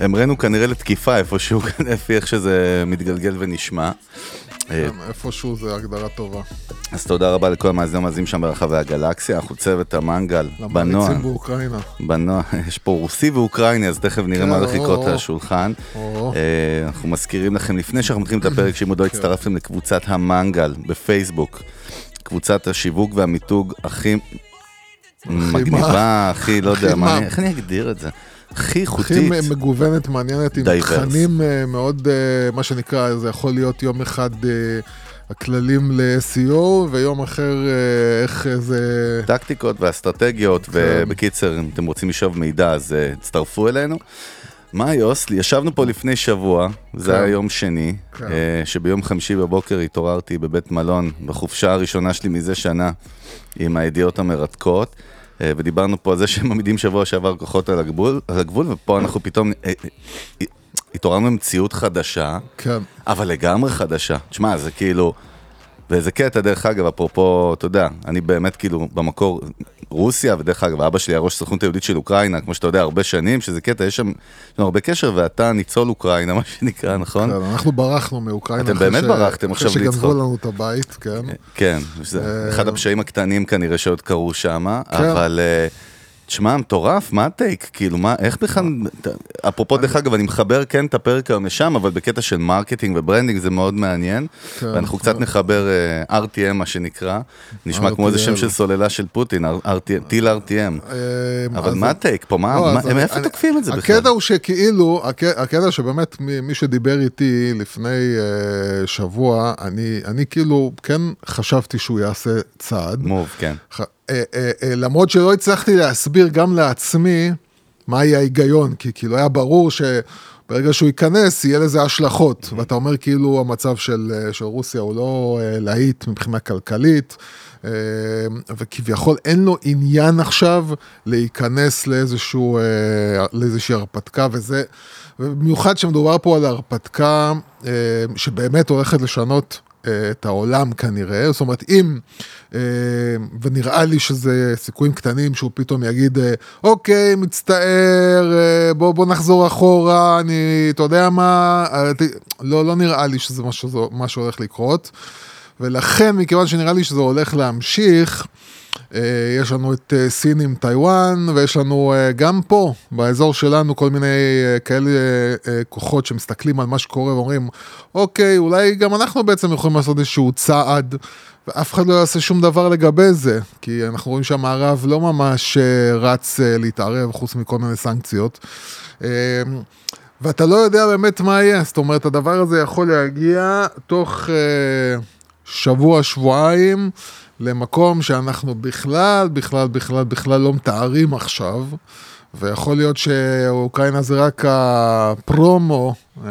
המרנו כנראה לתקיפה איפשהו, לפי איך שזה מתגלגל ונשמע. אה, איפשהו זה הגדרה טובה. אז תודה רבה לכל המאזינים המאזינים שם ברחבי הגלקסיה, אנחנו צוות המנגל, בנוע, למעריצים באוקראינה. בנוע, יש פה רוסי ואוקראיני, אז תכף נראה כן, מה הרחיקות או, על. השולחן. אה, אנחנו מזכירים לכם, לפני שאנחנו מתחילים את הפרק, שאם עוד לא הצטרפתם לקבוצת המנגל בפייסבוק, קבוצת השיווק והמיתוג הכי מגניבה, הכי, לא יודע, מה, איך אני אגדיר את זה? הכי הכי איכותית. מגוונת, מעניינת, עם Diverse. תכנים אה, מאוד, אה, מה שנקרא, זה יכול להיות יום אחד אה, הכללים ל-SEO, ויום אחר איך זה... טקטיקות ואסטרטגיות, כן. ובקיצר, אם אתם רוצים לשאוב מידע, אז תצטרפו אלינו. מה יוס, ישבנו פה לפני שבוע, זה כן. היה יום שני, כן. שביום חמישי בבוקר התעוררתי בבית מלון, בחופשה הראשונה שלי מזה שנה, עם הידיעות המרתקות, ודיברנו פה על זה שהם עמידים שבוע שעבר כוחות על הגבול, על הגבול ופה אנחנו פתאום אה, אה, התעוררנו למציאות חדשה, כן. אבל לגמרי חדשה. תשמע, זה כאילו... ואיזה קטע, דרך אגב, אפרופו, אתה יודע, אני באמת כאילו במקור רוסיה, ודרך אגב, אבא שלי היה ראש הסוכנות היהודית של אוקראינה, כמו שאתה יודע, הרבה שנים, שזה קטע, יש שם, יש לנו הרבה קשר, ואתה ניצול אוקראינה, מה שנקרא, נכון? כן, אנחנו ברחנו מאוקראינה. אתם אחרי באמת ש- ברחתם עכשיו אחרי לצחוק. שגנבו לנו את הבית, כן. כן, זה אחד הפשעים הקטנים כנראה שעוד קרו שם, כן. אבל... אה, תשמע, מטורף, מה ה take? כאילו, מה, איך בכלל... אפרופו, דרך אגב, אני מחבר כן את הפרק היום לשם, אבל בקטע של marketing ו branding זה מאוד מעניין. כן. ואנחנו קצת נחבר אה, RTM, מה שנקרא. נשמע כמו איזה שם. של סוללה של פוטין, RTM, טיל RTM. אה, אבל אז- מה הטייק פה? מה, לא, איפה תוקפים את זה בכלל? הקטע הוא שכאילו, הק- הקטע שבאמת מי שדיבר איתי לפני אה, שבוע, אני כאילו כן חשבתי שהוא יעשה צעד. מוב, כן. אה, אה, אה, למרות שלא הצלחתי להסביר גם לעצמי מה יהיה ההיגיון, כי כאילו היה ברור שברגע שהוא ייכנס יהיה לזה השלכות, ואתה אומר כאילו המצב של, של רוסיה הוא לא להיט מבחינה כלכלית, וכביכול אין לו עניין עכשיו להיכנס לאיזשהו, לאיזושהי הרפתקה, וזה, במיוחד שמדובר פה על הרפתקה שבאמת הולכת לשנות את העולם כנראה, זאת אומרת אם, אה, ונראה לי שזה סיכויים קטנים שהוא פתאום יגיד, אה, אוקיי, מצטער, אה, בוא, בוא נחזור אחורה, אני, אתה יודע מה, לא, לא נראה לי שזה מה, שהולך לקרות, ולכן מכיוון שנראה לי שזה הולך להמשיך, יש לנו את אה, סין עם טיוואן, ויש לנו אה, גם פה, באזור שלנו, כל מיני אה, כאלה אה, כוחות שמסתכלים על מה שקורה ואומרים, אוקיי, אולי גם אנחנו בעצם יכולים לעשות איזשהו צעד, ואף אחד לא יעשה שום דבר לגבי זה, כי אנחנו רואים שהמערב לא ממש אה, רץ אה, להתערב, חוץ מכל מיני סנקציות. אה, ואתה לא יודע באמת מה יהיה, זאת אומרת, הדבר הזה יכול להגיע תוך אה, שבוע, שבועיים, למקום שאנחנו בכלל, בכלל, בכלל, בכלל לא מתארים עכשיו, ויכול להיות שאוקראינה זה רק הפרומו אה,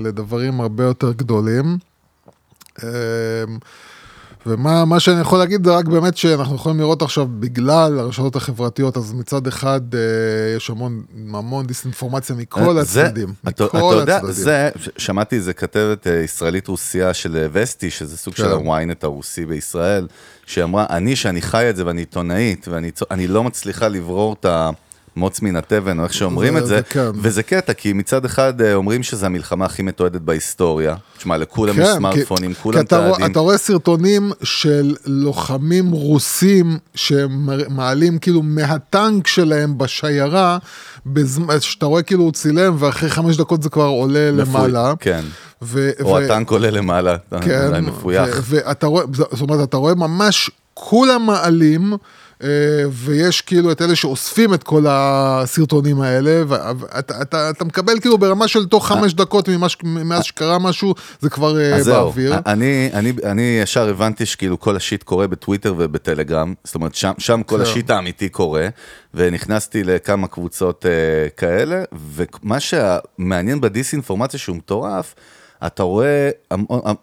לדברים הרבה יותר גדולים. אה, ומה מה שאני יכול להגיד זה רק באמת שאנחנו יכולים לראות עכשיו בגלל הרשתות החברתיות, אז מצד אחד אה, יש המון, המון דיסאינפורמציה מכל אה, זה- הצדדים. אתה מכל אתה יודע, הצדדים. זה, שמעתי איזה כתבת אה, ישראלית רוסייה של אה, וסטי, שזה סוג כן. של הוויינט הרוסי בישראל, שאמרה, אני, שאני חי את זה ואני עיתונאית, ואני לא מצליחה לברור את המוץ מן התבן, או איך שאומרים זה- את זה, זה כן. וזה קטע, כי מצד אחד אה, אומרים שזו המלחמה הכי מתועדת בהיסטוריה. תשמע, לכולם יש כן, סמארטפונים, כי, כולם כי אתה, תעדים. אתה רואה סרטונים של לוחמים רוסים שמעלים כאילו מהטנק שלהם בשיירה, בזמן, שאתה רואה כאילו הוא צילם ואחרי חמש דקות זה כבר עולה מפוי- למעלה. כן. ו- או ו- הטנק עולה למעלה, אתה כן, אולי מפויח. ו- ואתה רואה, זאת אומרת, אתה רואה ממש כולם מעלים, אה, ויש כאילו את אלה שאוספים את כל הסרטונים האלה, ואתה אתה, אתה מקבל כאילו ברמה של תוך חמש דקות ממה ש- מאז שקרה משהו, זה כבר אה, אז זהו, באוויר. אני, אני, אני ישר הבנתי שכאילו כל השיט קורה בטוויטר ובטלגרם, זאת אומרת שם, שם כל. השיט האמיתי קורה, ונכנסתי לכמה קבוצות אה, כאלה, ומה שמעניין בדיסאינפורמציה שהוא מטורף, אתה רואה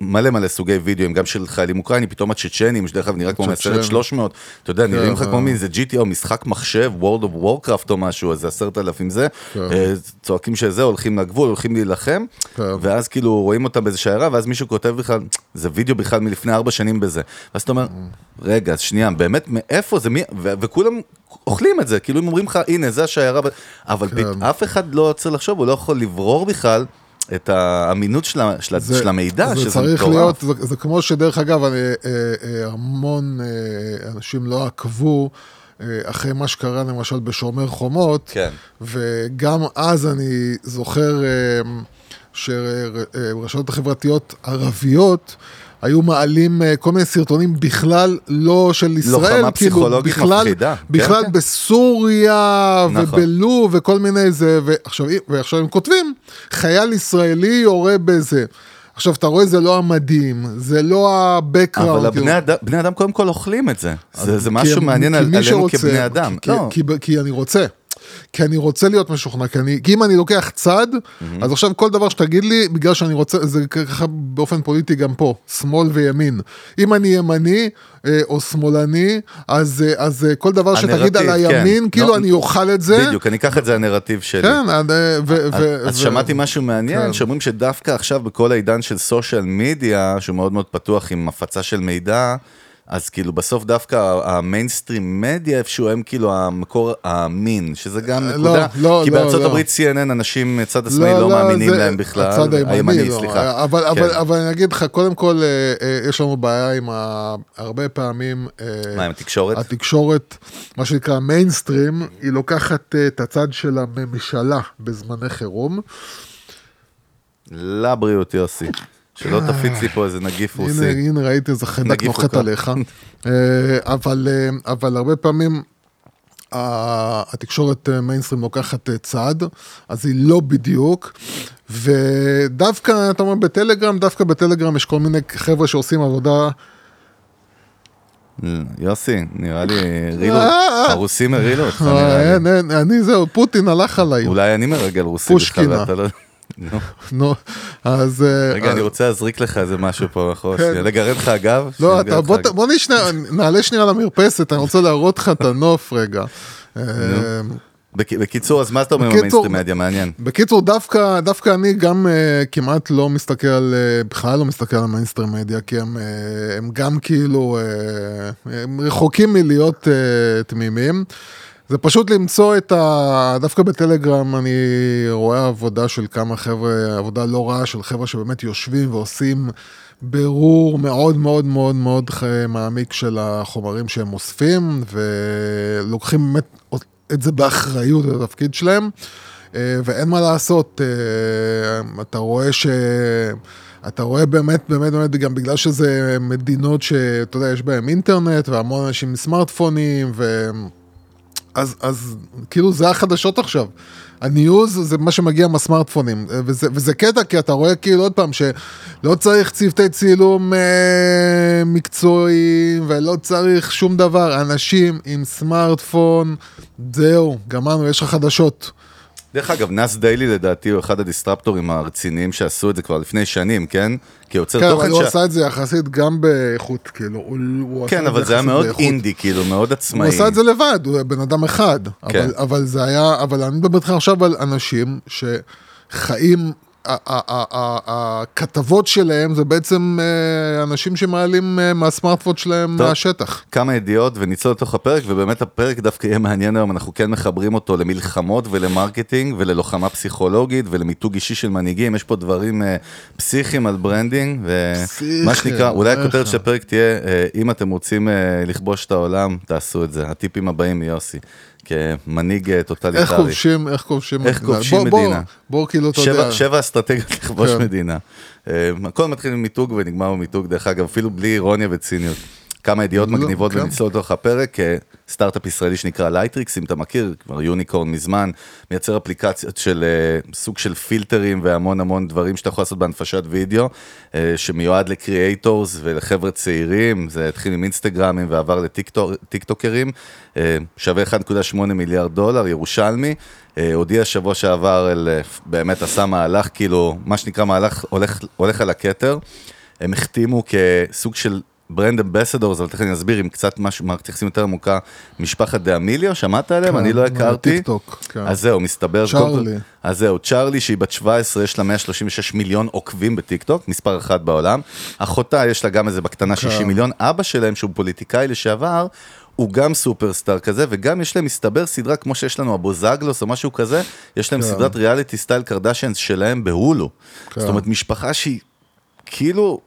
מלא מלא סוגי וידאוים, גם של חיילים אוקראינים, פתאום הצ'צ'נים, שדרך אגב נראה כמו מהסרט צ'צ'נים. 300, אתה יודע, נראים לך כן. כמו מין איזה GTA משחק מחשב, World of Warcraft או משהו, איזה עשרת אלפים זה, כן. אה, צועקים שזה, הולכים לגבול, הולכים להילחם, כן. ואז כאילו רואים אותם באיזה שיירה, ואז מישהו כותב בכלל, זה וידאו בכלל מלפני ארבע שנים בזה. ואז אתה אומר, רגע, שנייה, באמת, מאיפה זה, מי, וכולם אוכלים את זה, כאילו הם אומרים לך, הנה, זה השיירה, ב-" אבל כן. אף אחד לא רוצה לחשוב, הוא לא יכול לברור בכלל. את האמינות של, של, זה- של המידע, זה שזה צריך מטורף. להיות, זה, זה כמו שדרך אגב, אני, אה, אה, המון אה, אנשים לא עקבו אה, אחרי מה שקרה למשל בשומר חומות, כן. וגם אז אני זוכר אה, שרשתות החברתיות ערביות, היו מעלים אה, כל מיני סרטונים בכלל לא של ישראל, לוחמה פסיכולוגית בכלל, מפחידה. כן, בכלל כן. בסוריה נכון. ובלוב וכל מיני זה, ועכשיו, ועכשיו הם כותבים, חייל ישראלי יורה בזה. עכשיו, אתה רואה, זה לא המדים, זה לא ה-background. אבל כאילו. הבני אדם, בני אדם קודם כל אוכלים את זה. זה, זה כי משהו מעניין כי על, עלינו שרוצה- כבני אדם. כי, לא, כי, כי אני רוצה. כי אני רוצה להיות משוכנע, כי, אני, כי אם אני לוקח צד, אז עכשיו כל דבר שתגיד לי, בגלל שאני רוצה, זה ככה באופן פוליטי גם פה, שמאל וימין. אם אני ימני אה, או שמאלני, אז, אה, אז אה, כל דבר שתגיד על הנרטיב, כן. הימין, כאילו לא, אני אוכל את זה. בדיוק, אני אקח את זה הנרטיב שלי. כן, אה, ו, ו, אז ו, שמעתי משהו מעניין, כן. שאומרים שדווקא עכשיו בכל העידן של סושיאל מדיה, שהוא מאוד מאוד פתוח עם הפצה של מידע, אז כאילו בסוף דווקא המיינסטרים מדיה איפשהו הם כאילו המקור האמין, שזה גם לא, נקודה, לא, כי לא, בארצות לא. הברית CNN אנשים מצד השמאלי לא מאמינים זה להם בכלל, הצד הימני, לא. סליחה. אבל, כן. אבל, אבל אני אגיד לך, קודם כל, אה, אה, יש לנו בעיה עם ה... הרבה פעמים... אה, מה, עם התקשורת? התקשורת, מה שנקרא מיינסטרים, היא לוקחת אה, את הצד של הממשלה בזמני חירום. לבריאות יוסי, שלא תפיץ לי פה איזה נגיף הנה, רוסי. הנה ראיתי איזה נגיף נוחת. עליך. אה, אבל, אה, אבל הרבה פעמים התקשורת אה, מיינסטרים לוקחת אה, צד, אז היא לא בדיוק. ודווקא, אתה אומר, בטלגרם, דווקא בטלגרם יש כל מיני חבר'ה שעושים עבודה. יוסי, נראה לי הרילו, אה, הרוסים הרילו אותך אה, נראה לי. אין, אין, אני זהו, פוטין הלך עליי. אולי אני מרגל רוסי. בכלל, ואתה לא... נו. אז... אה, רגע, אני אז- רוצה להזריק לך איזה משהו פה. שנייה, לגרד לך אגב? לא, אתה, בוא, נעלה שנייה למרפסת, אני רוצה להראות לך את הנוף רגע. אה, בק- בקיצור, אז מה אתה אומר עם בקיצור- המיינסטרים מדיה? מעניין. בקיצור, דווקא, דווקא אני גם uh, כמעט לא מסתכל על, uh, בכלל לא מסתכל על המיינסטרים מדיה, כי הם, uh, הם גם כאילו, uh, הם רחוקים מלהיות uh, תמימים. זה פשוט למצוא את ה... דווקא בטלגרם אני רואה עבודה של כמה חבר'ה, עבודה לא רעה של חבר'ה שבאמת יושבים ועושים בירור מאוד מאוד מאוד מאוד מעמיק של החומרים שהם אוספים, ולוקחים באמת את זה באחריות, את התפקיד שלהם. אה, ואין מה לעשות, אה, אתה רואה ש... אתה רואה באמת, באמת, באמת, גם בגלל שזה מדינות שאתה יודע, יש בהן אינטרנט והמון אנשים עם סמארטפונים, ו... אז, אז כאילו זה החדשות עכשיו. הניוז זה מה שמגיע מהסמארטפונים, וזה, וזה קטע כי אתה רואה כאילו עוד פעם שלא צריך צוותי צילום אה, מקצועיים ולא צריך שום דבר, אנשים עם סמארטפון, זהו, גמרנו, יש לך חדשות. דרך אגב, נאס דיילי לדעתי הוא אחד ה disruptors הרציניים שעשו את זה כבר לפני שנים, כן? כי יוצר כן, אבל תוכן הוא ש... עשה את זה יחסית גם באיכות, כאילו, הוא, הוא עשה כן, את אבל זה היה מאוד באיכות. אינדי, כאילו, מאוד עצמאי. הוא עשה את זה לבד, הוא בן אדם אחד. כן. אבל, אבל זה היה, אבל אני מדבר איתך עכשיו על אנשים שחיים, הכתבות שלהם זה בעצם אה, אנשים שמעלים אה, מהסמארטפון שלהם טוב. מהשטח. כמה ידיעות ונצלול לתוך הפרק, ובאמת הפרק דווקא יהיה מעניין היום, אנחנו כן מחברים אותו למלחמות ולמרקטינג וללוחמה פסיכולוגית ולמיתוג אישי של מנהיגים, יש פה דברים אה, פסיכיים על branding, ומה שנקרא, אולי? הכותרת של הפרק תהיה, אם אתם רוצים לכבוש את העולם, תעשו את זה, הטיפים הבאים מיוסי, כמנהיג אה, איך טוטליטרי. כובשים, איך כובשים איך מדינה. כובשים בוא, בוא, מדינה. בוא, כאילו, אתה יודע. שבע אסטרטגיות לכבוש כן. מדינה. אה, הכל מתחיל ממיתוג ונגמר במיתוג, דרך אגב, אפילו בלי אירוניה וציניות. כמה ידיעות לא, מגניבות כן. ונצלול לתוך הפרק, אה, סטארט-אפ ישראלי שנקרא לייטריקס, אם אתה מכיר, כבר יוניקורן מזמן, מייצר אפליקציות של אה, סוג של פילטרים והמון המון דברים שאתה יכול לעשות בהנפשת וידאו, אה, שמיועד ל creators ולחבר'ה צעירים, זה התחיל עם אינסטגרמים ועבר לטיקטוקרים, שווה 1.8 מיליארד דולר, ירושלמי. הודיע שבוע שעבר, על, באמת עשה מהלך, כאילו, מה שנקרא מהלך הולך, הולך על הכתר. הם החתימו כסוג של brand ambassadors, אבל תכף אני אסביר עם קצת משהו, מערכת יחסים יותר עמוקה, משפחת ד'אמיליו, שמעת עליהם? אני לא הכרתי. מהטיקטוק, כן. אז זהו, מסתבר. צ'ארלי. כל- אז זהו, צ'ארלי שהיא בת 17, יש לה 136 מיליון עוקבים בטיקטוק, מספר אחת בעולם. אחותה, יש לה גם איזה בקטנה 60 מיליון. אבא שלהם, שהוא פוליטיקאי לשעבר, הוא גם superstar כזה, וגם יש להם, מסתבר, סדרה כמו שיש לנו הבוזגלוס או משהו כזה, יש להם כן. סדרת ריאליטי style קרדשיאנס שלהם בהולו. כן. זאת אומרת, משפחה שהיא כאילו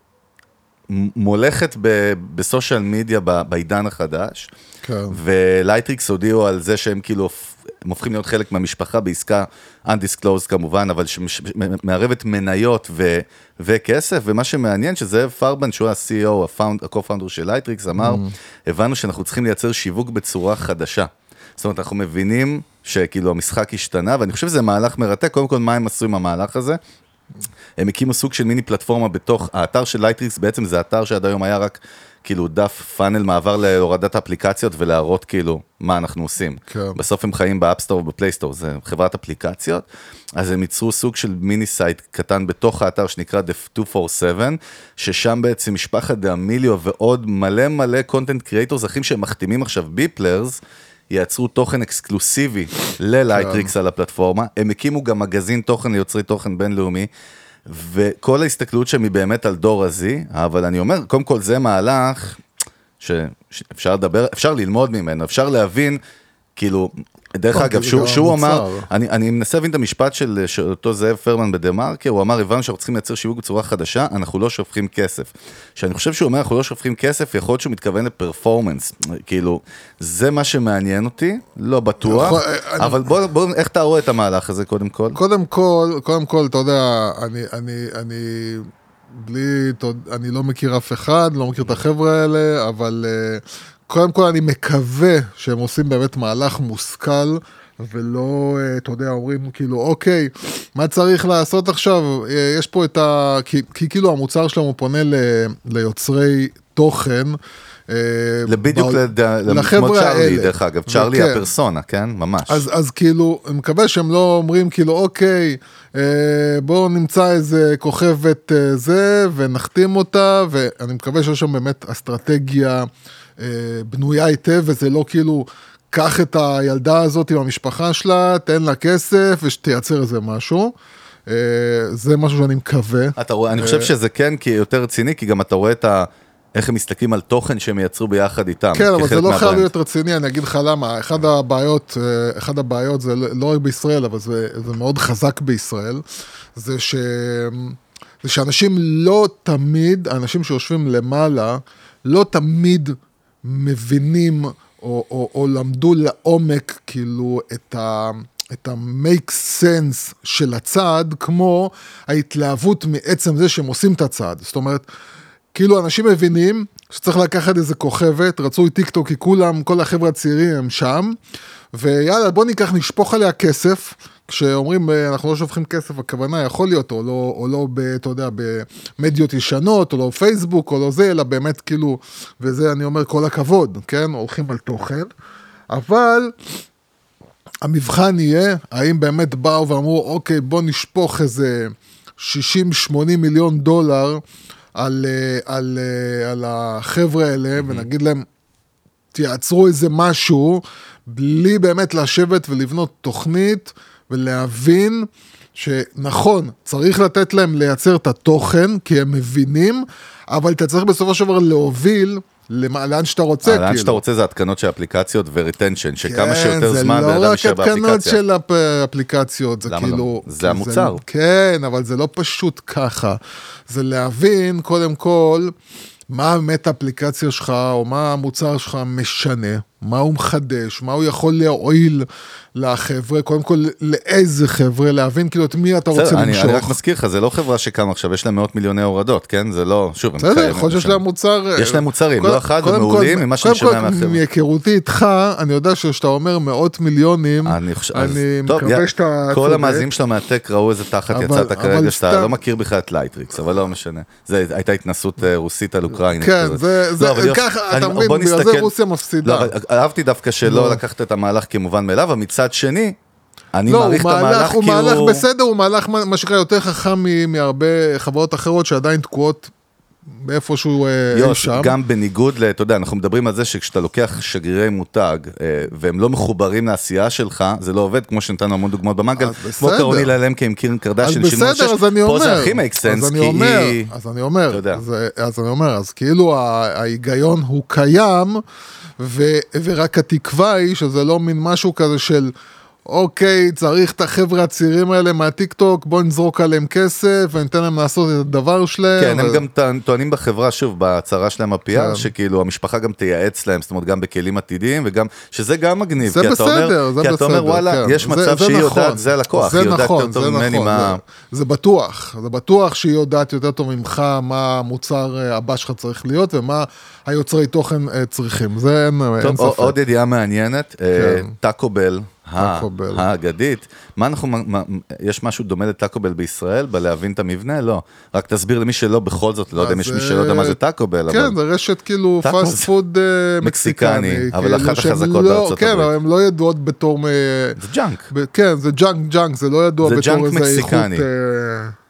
מולכת ב- ב social media ב- בעידן החדש. כן. ולייטריקס הודיעו על זה שהם כאילו, הם הופכים להיות חלק מהמשפחה בעסקה undisclosed כמובן, אבל שמערבת מניות ו, וכסף, ומה שמעניין שזאב פרבמן, שהוא ה-CEO, ה-co-founder של לייטריקס, אמר, הבנו שאנחנו צריכים לייצר שיווק בצורה חדשה. זאת אומרת, אנחנו מבינים שכאילו המשחק השתנה, ואני חושב שזה מהלך מרתק, קודם כל, מה הם עשו עם המהלך הזה? הם הקימו סוג של מיני פלטפורמה בתוך, האתר של לייטריקס בעצם זה אתר שעד היום היה רק כאילו דף funnel מעבר להורדת האפליקציות ולהראות כאילו מה אנחנו עושים. כן. בסוף הם חיים באפסטור ובפלייסטור, זה חברת אפליקציות, אז הם ייצרו סוג של mini-site קטן בתוך האתר שנקרא The 247, ששם בעצם משפחת ד'אמיליו ועוד מלא מלא content creators אחרים שהם מחתימים עכשיו people as. ייצרו תוכן אקסקלוסיבי ללייטריקס כן. על הפלטפורמה, הם הקימו גם מגזין תוכן ליוצרי תוכן בינלאומי, וכל ההסתכלות שם היא באמת על דור ה Z, אבל אני אומר, קודם כל זה מהלך שאפשר לדבר, אפשר ללמוד ממנו, אפשר להבין, כאילו, דרך לא, אגב, שהוא, שהוא אמר. אני, אני מנסה להבין את המשפט של, של אותו זאב פרבמן בדה מרקר, הוא אמר, הבנו שאנחנו צריכים לייצר שיווק בצורה חדשה, אנחנו לא שופכים כסף. שאני חושב שהוא אומר, אנחנו לא שופכים כסף, יכול להיות שהוא מתכוון ל performance. כאילו, זה מה שמעניין אותי, לא בטוח, אני- אבל בוא, בוא, איך אתה רואה את המהלך הזה קודם כל? קודם כל, קודם כל, אתה יודע, אני, אני, אני, בלי, אני לא מכיר אף אחד, לא מכיר את החבר'ה האלה, אבל אה, קודם כל אני מקווה שהם עושים באמת מהלך מושכל. ולא, אה, אתה יודע, אומרים כאילו, אוקיי, מה צריך לעשות עכשיו? אה, יש פה את ה... כי, כי כאילו המוצר שלהם הוא פונה ל, ליוצרי תוכן. אה, בדיוק כמו צ'ארלי. דרך אגב, צ'ארלי וכן. הפרסונה, כן? ממש. אז, אז כאילו, אני מקווה שהם לא אומרים כאילו, אוקיי, אה, בואו נמצא איזה כוכבת אה, זה, ונחתים אותה, ואני מקווה שיש שם באמת אסטרטגיה בנויה היטב, וזה לא כאילו, קח את הילדה הזאת עם המשפחה שלה, תן לה כסף, ושתייצר איזה משהו. אה, זה משהו שאני מקווה. אתה רואה, אני אה, חושב שזה כן, כי יותר רציני, כי גם אתה רואה את ה... איך הם מסתכלים על תוכן שהם יצרו ביחד איתם. כן, אבל זה לא חייב. להיות רציני, אני אגיד לך למה. אחד הבעיות, אה, אחד הבעיות זה לא רק בישראל, אבל זה, זה מאוד חזק בישראל, זה, ש, זה שאנשים לא תמיד, האנשים שיושבים למעלה, לא תמיד מבינים או, או, או למדו לעומק, כאילו, את ה... את ה-make sense של הצעד, כמו ההתלהבות מעצם זה שהם עושים את הצעד. זאת אומרת, כאילו אנשים מבינים שצריך לקחת איזה כוכבת, רצוי טיק טוק, כי כולם, כל החבר'ה הצעירים הם שם, ויאללה בוא ניקח, נשפוך עליה כסף, כשאומרים אה, אנחנו לא שופכים כסף, הכוונה יכול להיות, או לא, או לא ב, אתה יודע, במדיות ישנות, או לא פייסבוק, או לא זה, אלא באמת כאילו, וזה אני אומר כל הכבוד, כן, הולכים על תוכן, אבל המבחן יהיה, האם באמת באו ואמרו, אוקיי, בוא נשפוך איזה 60-80 מיליון דולר על, אה, על, אה, על החבר'ה האלה, ונגיד להם, תייצרו איזה משהו, בלי באמת לשבת ולבנות תוכנית, ולהבין שנכון, צריך לתת להם לייצר את התוכן, כי הם מבינים, אבל אתה צריך בסופו של דבר להוביל למה- לאן שאתה רוצה, אה, לאן כאילו. שאתה רוצה זה התקנות של אפליקציות ו retention, שכמה שיותר כן, זמן בן אדם יישאר זה לא רק התקנות באפליקציה. של אפ- אפליקציות, זה לא? כאילו... זה המוצר. כן, אבל זה לא פשוט ככה. זה להבין, קודם כל, מה באמת האפליקציה שלך, או מה המוצר שלך משנה, מה הוא מחדש, מה הוא יכול להועיל לחבר'ה, קודם כל לאיזה חבר'ה, להבין כאילו את מי אתה רוצה בסדר, אני, אני רק למשוך. מזכיר לך, זה לא חברה שקמה עכשיו, יש להם מאות מיליוני הורדות, כן? זה לא, שוב, הם בסדר, קיימים, יכול להיות שיש להם מוצר... יש להם מוצרים, קודם- לא אחד, קודם ומעולים, כל- ממה שאני קודם שומע כל, מהחבר'ה. מהיכרותי איתך, אני יודע שכשאתה אומר מאות מיליונים, אני חושב, אז אני טוב, מקווה יא- שאתה כל. המאזינים שלו מהטק ראו איזה תחת יצאת כרגע, שאתה לא מכיר בכלל את לייטריקס, אבל לא משנה. זה הייתה התנסות אה, רוסית על אוקראינית. כן. זה- לא, ככה, אתה מבין, בגלל זה רוסיה מפסידה. לא, אהבתי דווקא שלא לא. לקחת את המהלך כמובן מאליו, אבל מצד שני, אני לא, מעריך את המהלך מהלך, הוא כי מהלך הוא... בסדר, הוא מהלך מה שנקרא יותר חכם מהרבה חברות אחרות שעדיין תקועות באיפשהו אה, יוס, שם. גם בניגוד ל... אתה יודע, אנחנו מדברים על זה שכשאתה לוקח שגרירי מותג אה, והם לא מחוברים לעשייה שלך, זה לא עובד, כמו שנתנו המון דוגמאות במנגל, אז כמו בסדר. קרונילה למקה עם קירן אז קרדשן של בסדר, משה, אז אני אומר. פה זה הכי אז אני כי אומר, היא... אז אני אומר, אז אני אומר, אז כאילו ההיגיון הוא קיים, ורק התקווה היא שזה לא מין משהו כזה של... אוקיי, צריך את החבר'ה הצעירים האלה מהטיק טוק, בוא נזרוק עליהם כסף וניתן להם לעשות את הדבר שלהם. כן, הם ו- גם טוענים- בחברה, שוב, בהצהרה שלהם ה-PR, כן. שכאילו המשפחה גם תייעץ להם, זאת אומרת, גם בכלים עתידיים, וגם, שזה גם מגניב. זה כי אתה אומר- בסדר, זה כי אתה אומר, בסדר, וואלה, כן. יש זה- מצב זה שהיא נכון. יודעת, זה הלקוח, זה היא יודעת נכון, יותר טוב זה ממני נכון, מה... זה, זה בטוח, זה בטוח שהיא יודעת יותר טוב ממך מה המוצר אה, הבא שלך צריך להיות ומה היוצרי תוכן אה, צריכים, זה אין, אין טוב, ספק. עוד ידיעה מעניינת, אה, כן. טאקו בל, האגדית, מה אנחנו, מה- יש משהו דומה לטאקו בל בישראל, בלי להבין את המבנה? לא. רק תסביר למי שלא, בכל זאת, לא יודע אם יש מי שלא יודע מה אה, זה טאקו בל, כן, אבל... זה רשת כאילו fast זה food אה, מקסיקני, מקסיקני. אבל כאילו אחת החזקות לא- בארצות כן, הברית. אבל הן לא ידועות בתור... זה junk. כן, זה junk junk, זה לא ידוע זה בתור junk איזה איכות... מקסיקני. אה, אה, אה,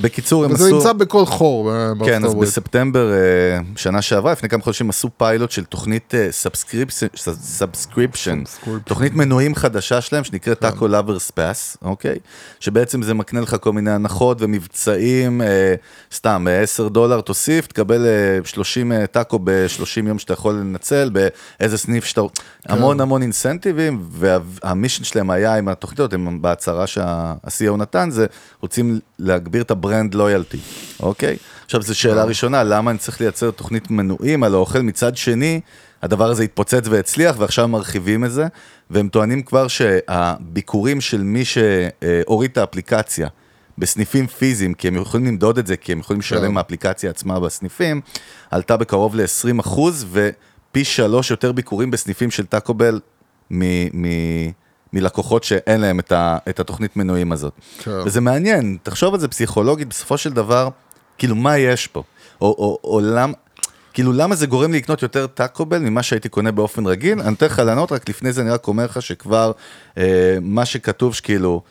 בקיצור, הם עשו... נמצא בכל חור אה, בארצות כן, אז. בספטמבר אה, שנה שעברה, לפני כמה חודשים עשו פיילוט של תוכנית subscription, תוכנית מנויים חדשה שלהם שנקראת כן. Taco Lovers Pass, אוקיי? שבעצם זה מקנה לך כל מיני הנחות ומבצעים, אה, סתם, אה, 10 דולר תוסיף, תקבל אה, 30 אה, טאקו ב-30 יום שאתה יכול לנצל, באיזה סניף שאתה... כן. המון המון incentiveים, וה mission שלהם היה עם התוכנית הזאת, הם בהצהרה שה-CEO נתן, זה רוצים להגביר את ה brand loyalty, אוקיי? עכשיו, זו שאלה ראשונה, למה אני צריך לייצר תוכנית מנויים על האוכל? מצד שני, הדבר הזה התפוצץ והצליח, ועכשיו מרחיבים את זה, והם טוענים כבר שהביקורים של מי שהוריד את האפליקציה, בסניפים פיזיים, כי הם יכולים למדוד את זה, כי הם יכולים לשלם כן. מהאפליקציה עצמה בסניפים, עלתה בקרוב ל-20 אחוז, ופי שלוש יותר ביקורים בסניפים של טאקו בל מ- מ- מלקוחות שאין להם את, ה- את התוכנית מנויים הזאת. כן. וזה מעניין, תחשוב על זה פסיכולוגית, בסופו של דבר, כאילו, מה יש פה? או, או, או למה... כאילו, למה זה גורם לי לקנות יותר טאקו בל ממה שהייתי קונה באופן רגיל? אני נותן לך לענות, רק לפני זה אני רק אומר לך שכבר אה, מה שכתוב שכאילו,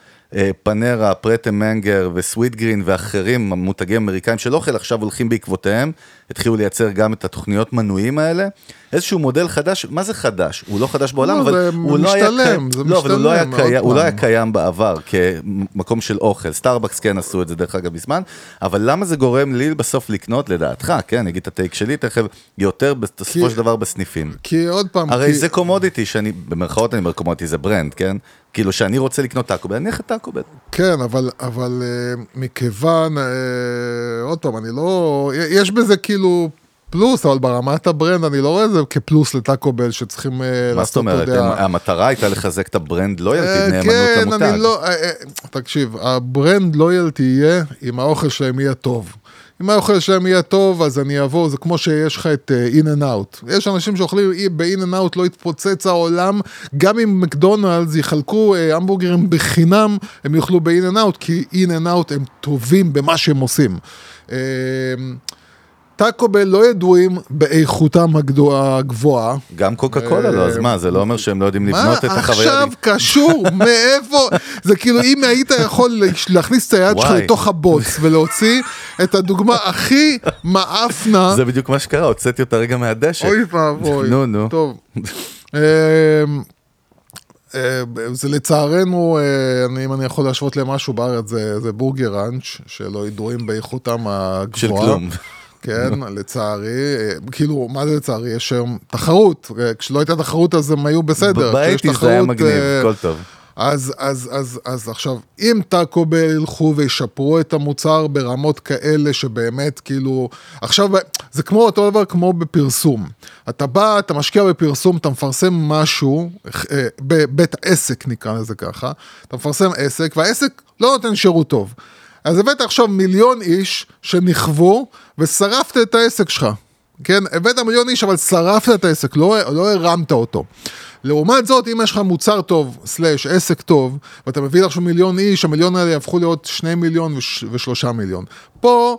פנרה, פרט א מנז'ה וסוויט גרין ואחרים, המותגים אמריקאים של אוכל, עכשיו הולכים בעקבותיהם, התחילו לייצר גם את התוכניות מנויים האלה. איזשהו מודל חדש, מה זה חדש? הוא לא חדש בעולם, לא, אבל זה הוא לא היה משתלם, קיים, זה לא, אבל הוא לא היה משתלם, הוא לא היה. קיים בעבר כמקום של אוכל. סטארבקס כן עשו את זה דרך אגב מזמן, אבל למה זה גורם לי בסוף לקנות, לדעתך, כן, אני אגיד את ה take שלי תכף, יותר בסופו של דבר בסניפים. כי עוד פעם, הרי כי... זה commodity שאני, במרכאות אני אומר commodity, זה brand, כן? כאילו שאני רוצה לקנות טאקובל, אני אלך לטאקובל. כן, אבל, אבל אה, מכיוון, אה, עוד פעם, אני לא, יש בזה כאילו פלוס, אבל ברמת ה brand אני לא רואה את זה כפלוס לטאקו בל שצריכים אה, לעשות, מה זאת אומרת? אתה יודע, הם- המטרה הייתה לחזק את ה brand loyalty, נאמנות כן, למותג. אני לא, תקשיב, ה brand loyalty יהיה אם האוכל שלהם יהיה טוב. אם האוכל שלהם יהיה טוב, אז אני אבוא, זה כמו שיש לך את In-N-Out. יש אנשים שאוכלים ב- In-N-Out, לא יתפוצץ העולם, גם אם מקדונלדס יחלקו אה, המבורגרים בחינם, הם יאכלו ב- In-N-Out, כי In-N-Out הם טובים במה שהם עושים. אה, טאקו בל לא ידועים באיכותם הגבוהה. גם קוקה קולה לא, אז מה, זה לא אומר שהם לא יודעים מה לבנות את החוויה. עכשיו קשור? מאיפה? זה כאילו אם היית יכול להכניס את היד שלך. לתוך הבוץ ולהוציא את הדוגמה הכי מעפנה, זה בדיוק מה שקרה, הוצאתי אותה רגע מהדשא. אוי ואבוי. נו, נו. טוב. אמ, אה, זה לצערנו, אה, אני- אם אני יכול להשוות למשהו בארץ, זה זה בורגר ראנץ', שלא ידועים באיכותם של הגבוהה. כלום. כן, לצערי, אה, כאילו, מה זה לצערי? יש היום תחרות, אה, כשלא הייתה תחרות אז הם היו בסדר. באייטיז זה היה מגניב, אה, הכל טוב. אז, אז, אז, אז עכשיו, אם טאקו בל ילכו וישפרו את המוצר ברמות כאלה שבאמת כאילו, עכשיו זה כמו אותו דבר כמו בפרסום. אתה בא, אתה משקיע בפרסום, אתה מפרסם משהו, בבית עסק נקרא לזה ככה, אתה מפרסם עסק והעסק לא נותן שירות טוב. אז הבאת עכשיו מיליון איש שנכנסו ושרפת את העסק שלך. כן, הבאת מיליון איש אבל שרפת את העסק, לא, לא הרמת אותו. לעומת זאת, אם יש לך מוצר טוב, סלאש עסק טוב, ואתה מביא עכשיו מיליון איש, המיליון האלה יהפכו להיות שני מיליון וש, ושלושה מיליון. פה,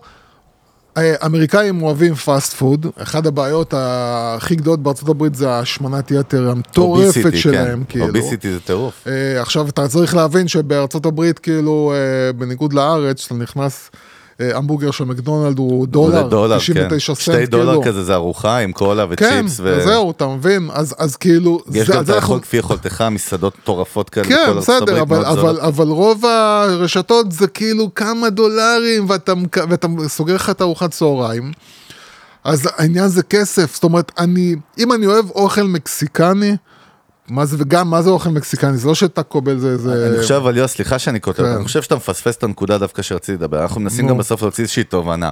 אמריקאים אוהבים פאסט פוד, אחת הבעיות הכי גדולות בארצות הברית זה השמנת יתר המטורפת obesity, שלהם, כן. כאילו. obesity זה טירוף. אה, עכשיו אתה צריך להבין שבארצות הברית כאילו אה, בניגוד לארץ שאתה נכנס המבורגר של מקדונלד הוא דולר, דולר, 99 כן. סנט שתי דולר כאילו. כזה זה ארוחה עם קולה כן, וצ'יפס. ו- וזהו, אתה מבין? אז, אז כאילו, יש זה- גם את האכול כפי יכולתך, מסעדות מטורפות כאלה. כן, בסדר, אבל, אבל. אבל רוב הרשתות זה כאילו כמה דולרים ואתה, ואתה סוגר לך את ארוחת צהריים. אז העניין זה כסף, זאת אומרת, אני, אם אני אוהב אוכל מקסיקני, מה זה, וגם מה זה אוכל מקסיקני, זה לא שטאקו בל זה, זה... אני חושב, אבל יוס, סליחה שאני כותב, כן. אני חושב שאתה מפספס את הנקודה דווקא שרציתי לדבר. אנחנו מנסים נו. גם בסוף להוציא איזושהי תובנה.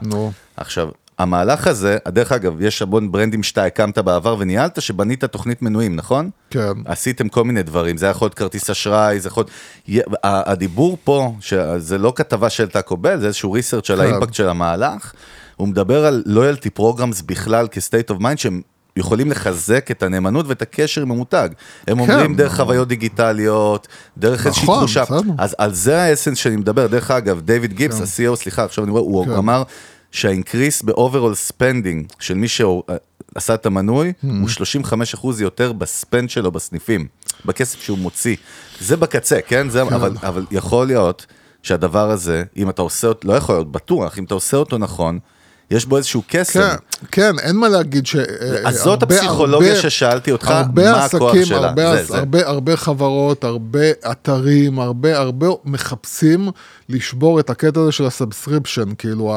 עכשיו, המהלך הזה, דרך אגב, יש המון ברנדים שאתה הקמת בעבר וניהלת, שבנית תוכנית מנויים, נכון? כן. עשיתם כל מיני דברים, זה יכול להיות כרטיס אשראי, זה יכול להיות... הדיבור פה, שזה לא כתבה של טאקו בל, זה איזשהו ריסרצ' כן. האימפקט של המהלך, הוא מדבר על לויאלטי פרוגרמס בכלל כ-state of mind, שהם יכולים לחזק את הנאמנות ואת הקשר עם המותג. הם אומרים דרך חוויות דיגיטליות, דרך איזושהי נכון, תחושה. בסדר. אז על זה האסנס שאני מדבר. דרך אגב, דיוויד גיבס, ה-CEO, סליחה, עכשיו אני רואה, הוא כן. אמר שהאינקריס ב-overall spending של מי שעשה את המנוי, Mm-hmm. הוא 35% יותר בספנד שלו בסניפים, בכסף שהוא מוציא. זה בקצה, כן? זה, אבל, אבל יכול להיות שהדבר הזה, אם אתה עושה לא יכול להיות, בטוח, אם אתה עושה אותו נכון, יש בו איזשהו קסם. כן, כן, אין מה להגיד ש... אז זאת הרבה- הפסיכולוגיה הרבה- ששאלתי אותך, הרבה מה הכוח עסקים, שלה? הרבה, זה, זה. הרבה, הרבה חברות, הרבה אתרים, הרבה, הרבה מחפשים לשבור את הקטע הזה של הסאבסקריפשן, כאילו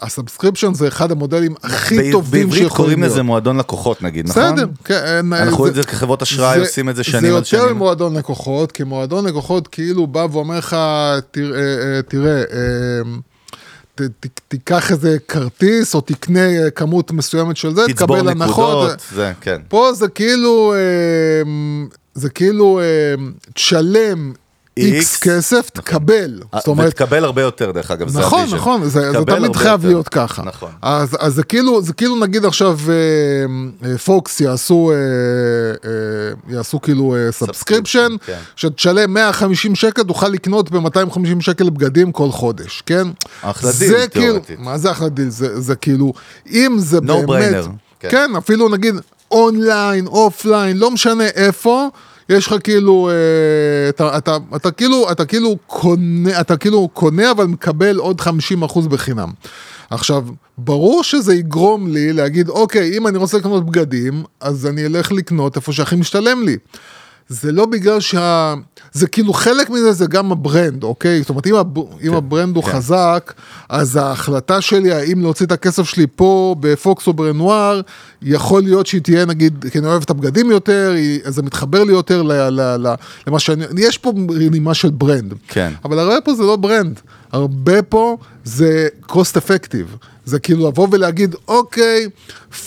הסאבסקריפשן זה אחד המודלים הכי ב- טובים בעברית שיכולים קוראים להיות. לזה מועדון לקוחות נגיד, נכון? בסדר, כן. אנחנו רואים את זה כחברות אשראי, עושים את זה שנים על זה יותר שנים. ממועדון לקוחות, כי מועדון לקוחות כאילו בא ואומר לך, תראה, אה, תראה, אה, ת- ת- תיקח איזה כרטיס או תקנה אה, כמות מסוימת של זה, תצבור תקבל הנחות. נקודות, זה, כן. פה זה כאילו, אה, זה כאילו, אה, תשלם איקס כסף, תקבל. זאת אומרת, ותקבל הרבה יותר דרך אגב, זה נכון. נכון, זה, תמיד חייב. להיות ככה. נכון. אז, זה כאילו, זה כאילו נגיד עכשיו אה, אה, פוקס יעשו, אה, יעשו כאילו subscription, כן. שתשלם 150 שקל, תוכל לקנות ב-250 שקל בגדים כל חודש, כן? אחלה דיל, כאילו, תיאורטית. מה זה אחלה דיל? זה, כאילו, אם זה באמת, no brainer, כן. כן. אפילו נגיד אונליין, אופליין, לא משנה איפה. יש לך כאילו, אה, אתה, אתה, אתה כאילו, אתה כאילו קונה, אתה כאילו קונה אבל מקבל עוד 50% בחינם. עכשיו, ברור שזה יגרום לי להגיד, אוקיי, אם אני רוצה לקנות בגדים, אז אני אלך לקנות איפה שהכי משתלם לי. זה לא בגלל שה... זה כאילו חלק מזה זה גם ה brand, אוקיי? זאת אומרת, אם, הב... אם ה brand הוא כן. חזק, אז ההחלטה שלי האם להוציא את הכסף שלי פה בפוקס או ברנואר, יכול להיות שהיא תהיה נגיד, כי אני אוהב את הבגדים יותר, היא... אז זה מתחבר לי יותר ל... ל... ל... למה שאני... יש פה נימה של brand. כן. אבל הרבה פה זה לא brand, הרבה פה זה cost effective. זה כאילו לבוא ולהגיד, אוקיי,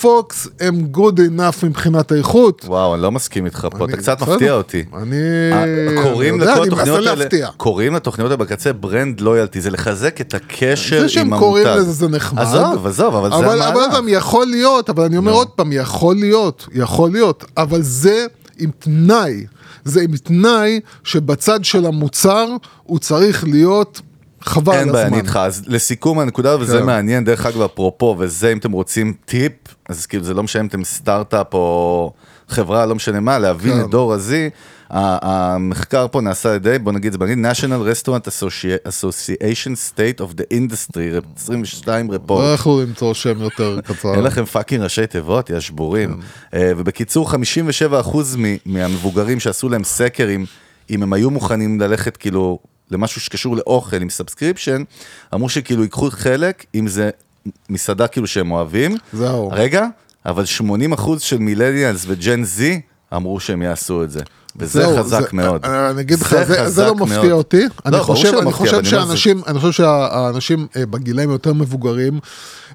פוקס הם good enough מבחינת האיכות. וואו, אני לא מסכים איתך פה, אתה קצת. מפתיע אותי. אני... אה, קוראים לכל אני התוכניות מנסה האלה, להפתיע. קוראים לתוכניות האלה בקצה ברנד לויאלטי, זה לחזק את הקשר עם זה שהם המותג. קוראים לזה זה נחמד. עזוב, עזוב, אבל זה אבל, אבל המהלך. פעם, יכול להיות, אבל אני אומר עוד פעם, יכול להיות, יכול להיות, אבל זה עם תנאי, זה עם תנאי שבצד של המוצר הוא צריך להיות חבל אין הזמן. בעיה, אני איתך. אז לסיכום הנקודה, וזה כן. מעניין, דרך אגב, אפרופו, וזה אם אתם רוצים טיפ, אז כאילו זה לא משנה אם אתם סטארט-אפ או חברה, לא משנה מה, להבין כן. את דור ה-Z. ה- המחקר פה נעשה על ידי, בוא נגיד את זה באנגלית, national restaurant Associ- association state of the industry, 22 report. לא יכלו למצוא שם יותר קצר. אין לכם fucking ראשי תיבות, יא שבורים. אה, ובקיצור, 57% מ- מהמבוגרים שעשו להם סקר, אם הם היו מוכנים ללכת כאילו למשהו שקשור לאוכל עם subscription, אמרו שכאילו ייקחו חלק, אם זה מסעדה כאילו שהם אוהבים. זהו. רגע, אבל 80% של מילניאלס וג'ן זי אמרו שהם יעשו את זה. וזה זהו, חזק מאוד. אה, אני אגיד לך, זה זה, זה לא מפתיע מאוד. אותי. לא, אני חושב, אני מפתיע, חושב אני אומר, זה- אני חושב שהאנשים אה, בגילאים יותר מבוגרים,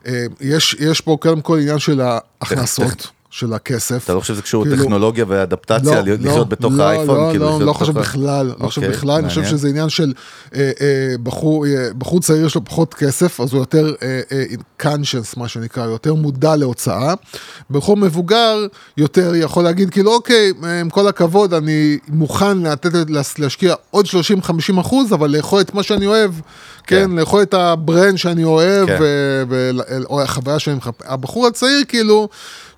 אה, יש, יש פה קודם כל עניין של ההכנסות, של הכסף. אתה לא חושב שזה קשור כאילו- לטכנולוגיה ואדפטציה, לא, לחיות בתוך לא, האייפון? לא, כאילו, לא, לא בתוך חושב בכלל, לא חושב אוקיי, בכלל, אני חושב. שזה עניין של אה, אה, בחור, אה, בחור צעיר יש לו פחות כסף, אז הוא יותר אה, אה, conscious, מה שנקרא, יותר מודע להוצאה. בחור מבוגר יותר יכול להגיד, כאילו, אוקיי, עם כל הכבוד, אני מוכן לתת, להשקיע עוד 30-50 אחוז, אבל לאכול את מה שאני אוהב, כן, לאכול את ה brand שאני אוהב, כן. ו- ו- או החוויה שאני מחפש. הבחור הצעיר, כאילו,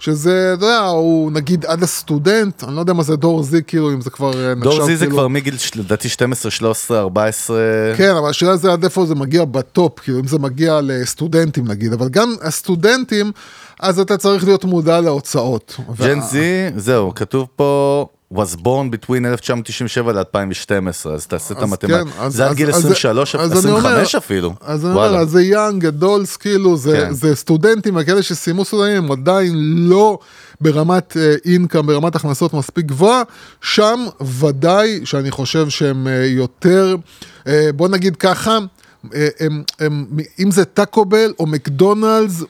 שזה, אתה יודע, הוא נגיד עד הסטודנט, אני לא יודע מה זה דור Z, כאילו, אם זה כבר אה, נחשב, דור Z זה כאילו- כבר מגיל, לדעתי 12, 13, 14. כן, אבל השאלה זה עד איפה זה מגיע ב top, כאילו, אם זה מגיע לסטודנטים נגיד, אבל גם הסטודנטים, אז אתה צריך להיות מודע להוצאות. ג'ן זי, זהו, כתוב פה, was born between 1997 ל-2012, אז תעשה את המתמטיקה. כן, זה עד גיל אז- 23, אז אני אומר- 25 אפילו. אז אני. אומר, אז זה young, adults, כאילו, זה, כן. זה סטודנטים, וכאלה שסיימו סטודנטים, הם עדיין לא ברמת income, ברמת הכנסות מספיק גבוהה, שם ודאי שאני חושב שהם אה, יותר, אה, בוא נגיד ככה, אה, הם, הם, אם זה טאקו בל או מקדונלדס,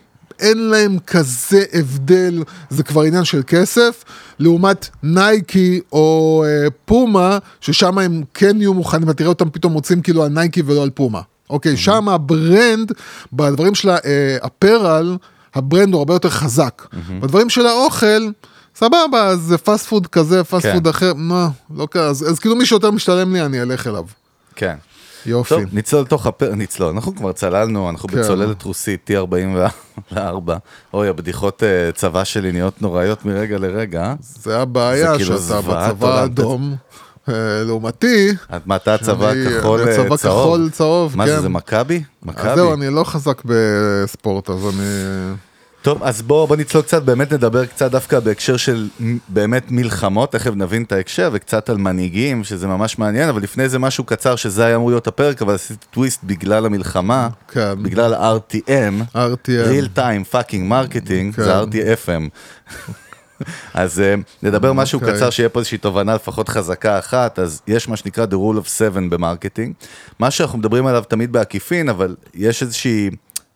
אין להם כזה הבדל, זה כבר עניין של כסף, לעומת נייקי או אה, פומה, ששם הם כן יהיו מוכנים, ואתה תראה אותם פתאום מוצאים כאילו על נייקי ולא על פומה. אוקיי, שם ה brand, בדברים של ה apparel, ה brand הוא הרבה יותר חזק. בדברים של האוכל, סבבה, אז זה fast food כזה, fast כן. food אחר, לא, לא כזה, אז, אז כאילו מי שיותר משתלם לי, אני אלך אליו. כן. יופי. טוב, נצלול לתוך הפרק, נצלול, אנחנו כבר צללנו, אנחנו כן. בצוללת רוסית, T44, אוי, הבדיחות אה, צבא שלי נהיות נוראיות מרגע לרגע. זה הבעיה זה כאילו שאתה בצבא. האדום, אה, לעומתי, את מה אתה צבא שאני- כחול אה, צבא צהוב? כחול צהוב, מה כן. זה, זה מכבי? מכבי? זהו, אני לא חזק בספורט, אז אני... טוב, אז בוא, בוא נצלול קצת, באמת נדבר קצת דווקא בהקשר של באמת מלחמות, תכף נבין את ההקשר, וקצת על מנהיגים, שזה ממש מעניין, אבל לפני זה משהו קצר, שזה היה אמור להיות הפרק, אבל עשיתי טוויסט בגלל המלחמה, כן. בגלל RTM, RTM. real time fucking marketing, כן. זה RTFM. אז אה, נדבר משהו אוקיי. קצר, שיהיה פה איזושהי תובנה לפחות חזקה אחת, אז יש מה שנקרא The Rule of Seven במרקטינג, מה שאנחנו מדברים עליו תמיד בעקיפין, אבל יש איזושהי,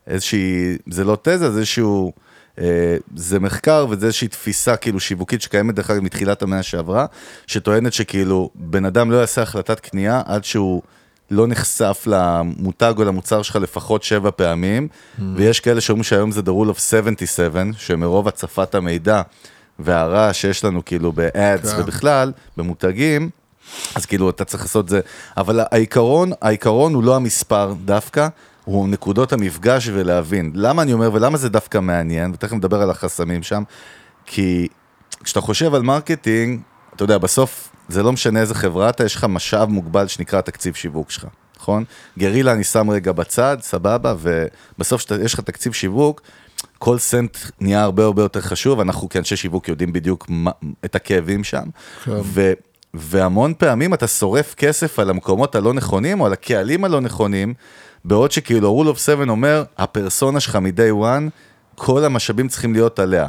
איזושהי, זה לא תזה, זה איזשהו, אה, זה מחקר וזה איזושהי תפיסה כאילו שיווקית שקיימת דרך אגב מתחילת המאה שעברה, שטוענת שכאילו בן אדם לא יעשה החלטת קנייה עד שהוא... לא נחשף למותג או למוצר שלך לפחות שבע פעמים, ויש כאלה שאומרים שהיום זה the rule of 77, שמרוב הצפת המידע והרעש שיש לנו כאילו ב-ads כן. ובכלל, במותגים, אז כאילו אתה צריך לעשות את זה, אבל העיקרון, העיקרון הוא לא המספר דווקא, הוא נקודות המפגש ולהבין. למה אני אומר ולמה זה דווקא מעניין, ותכף נדבר על החסמים שם, כי כשאתה חושב על מרקטינג, אתה יודע, בסוף זה לא משנה איזה חברה אתה, יש לך משאב מוגבל שנקרא תקציב שיווק שלך, נכון? גרילה אני שם רגע בצד, סבבה, ובסוף שיש לך תקציב שיווק, כל סנט נהיה הרבה הרבה יותר חשוב, אנחנו כאנשי שיווק יודעים בדיוק מה, את הכאבים שם, ו, והמון פעמים אתה שורף כסף על המקומות הלא נכונים, או על הקהלים הלא נכונים, בעוד שכאילו rule of 7 אומר, הפרסונה שלך מ-day one, כל המשאבים צריכים להיות עליה.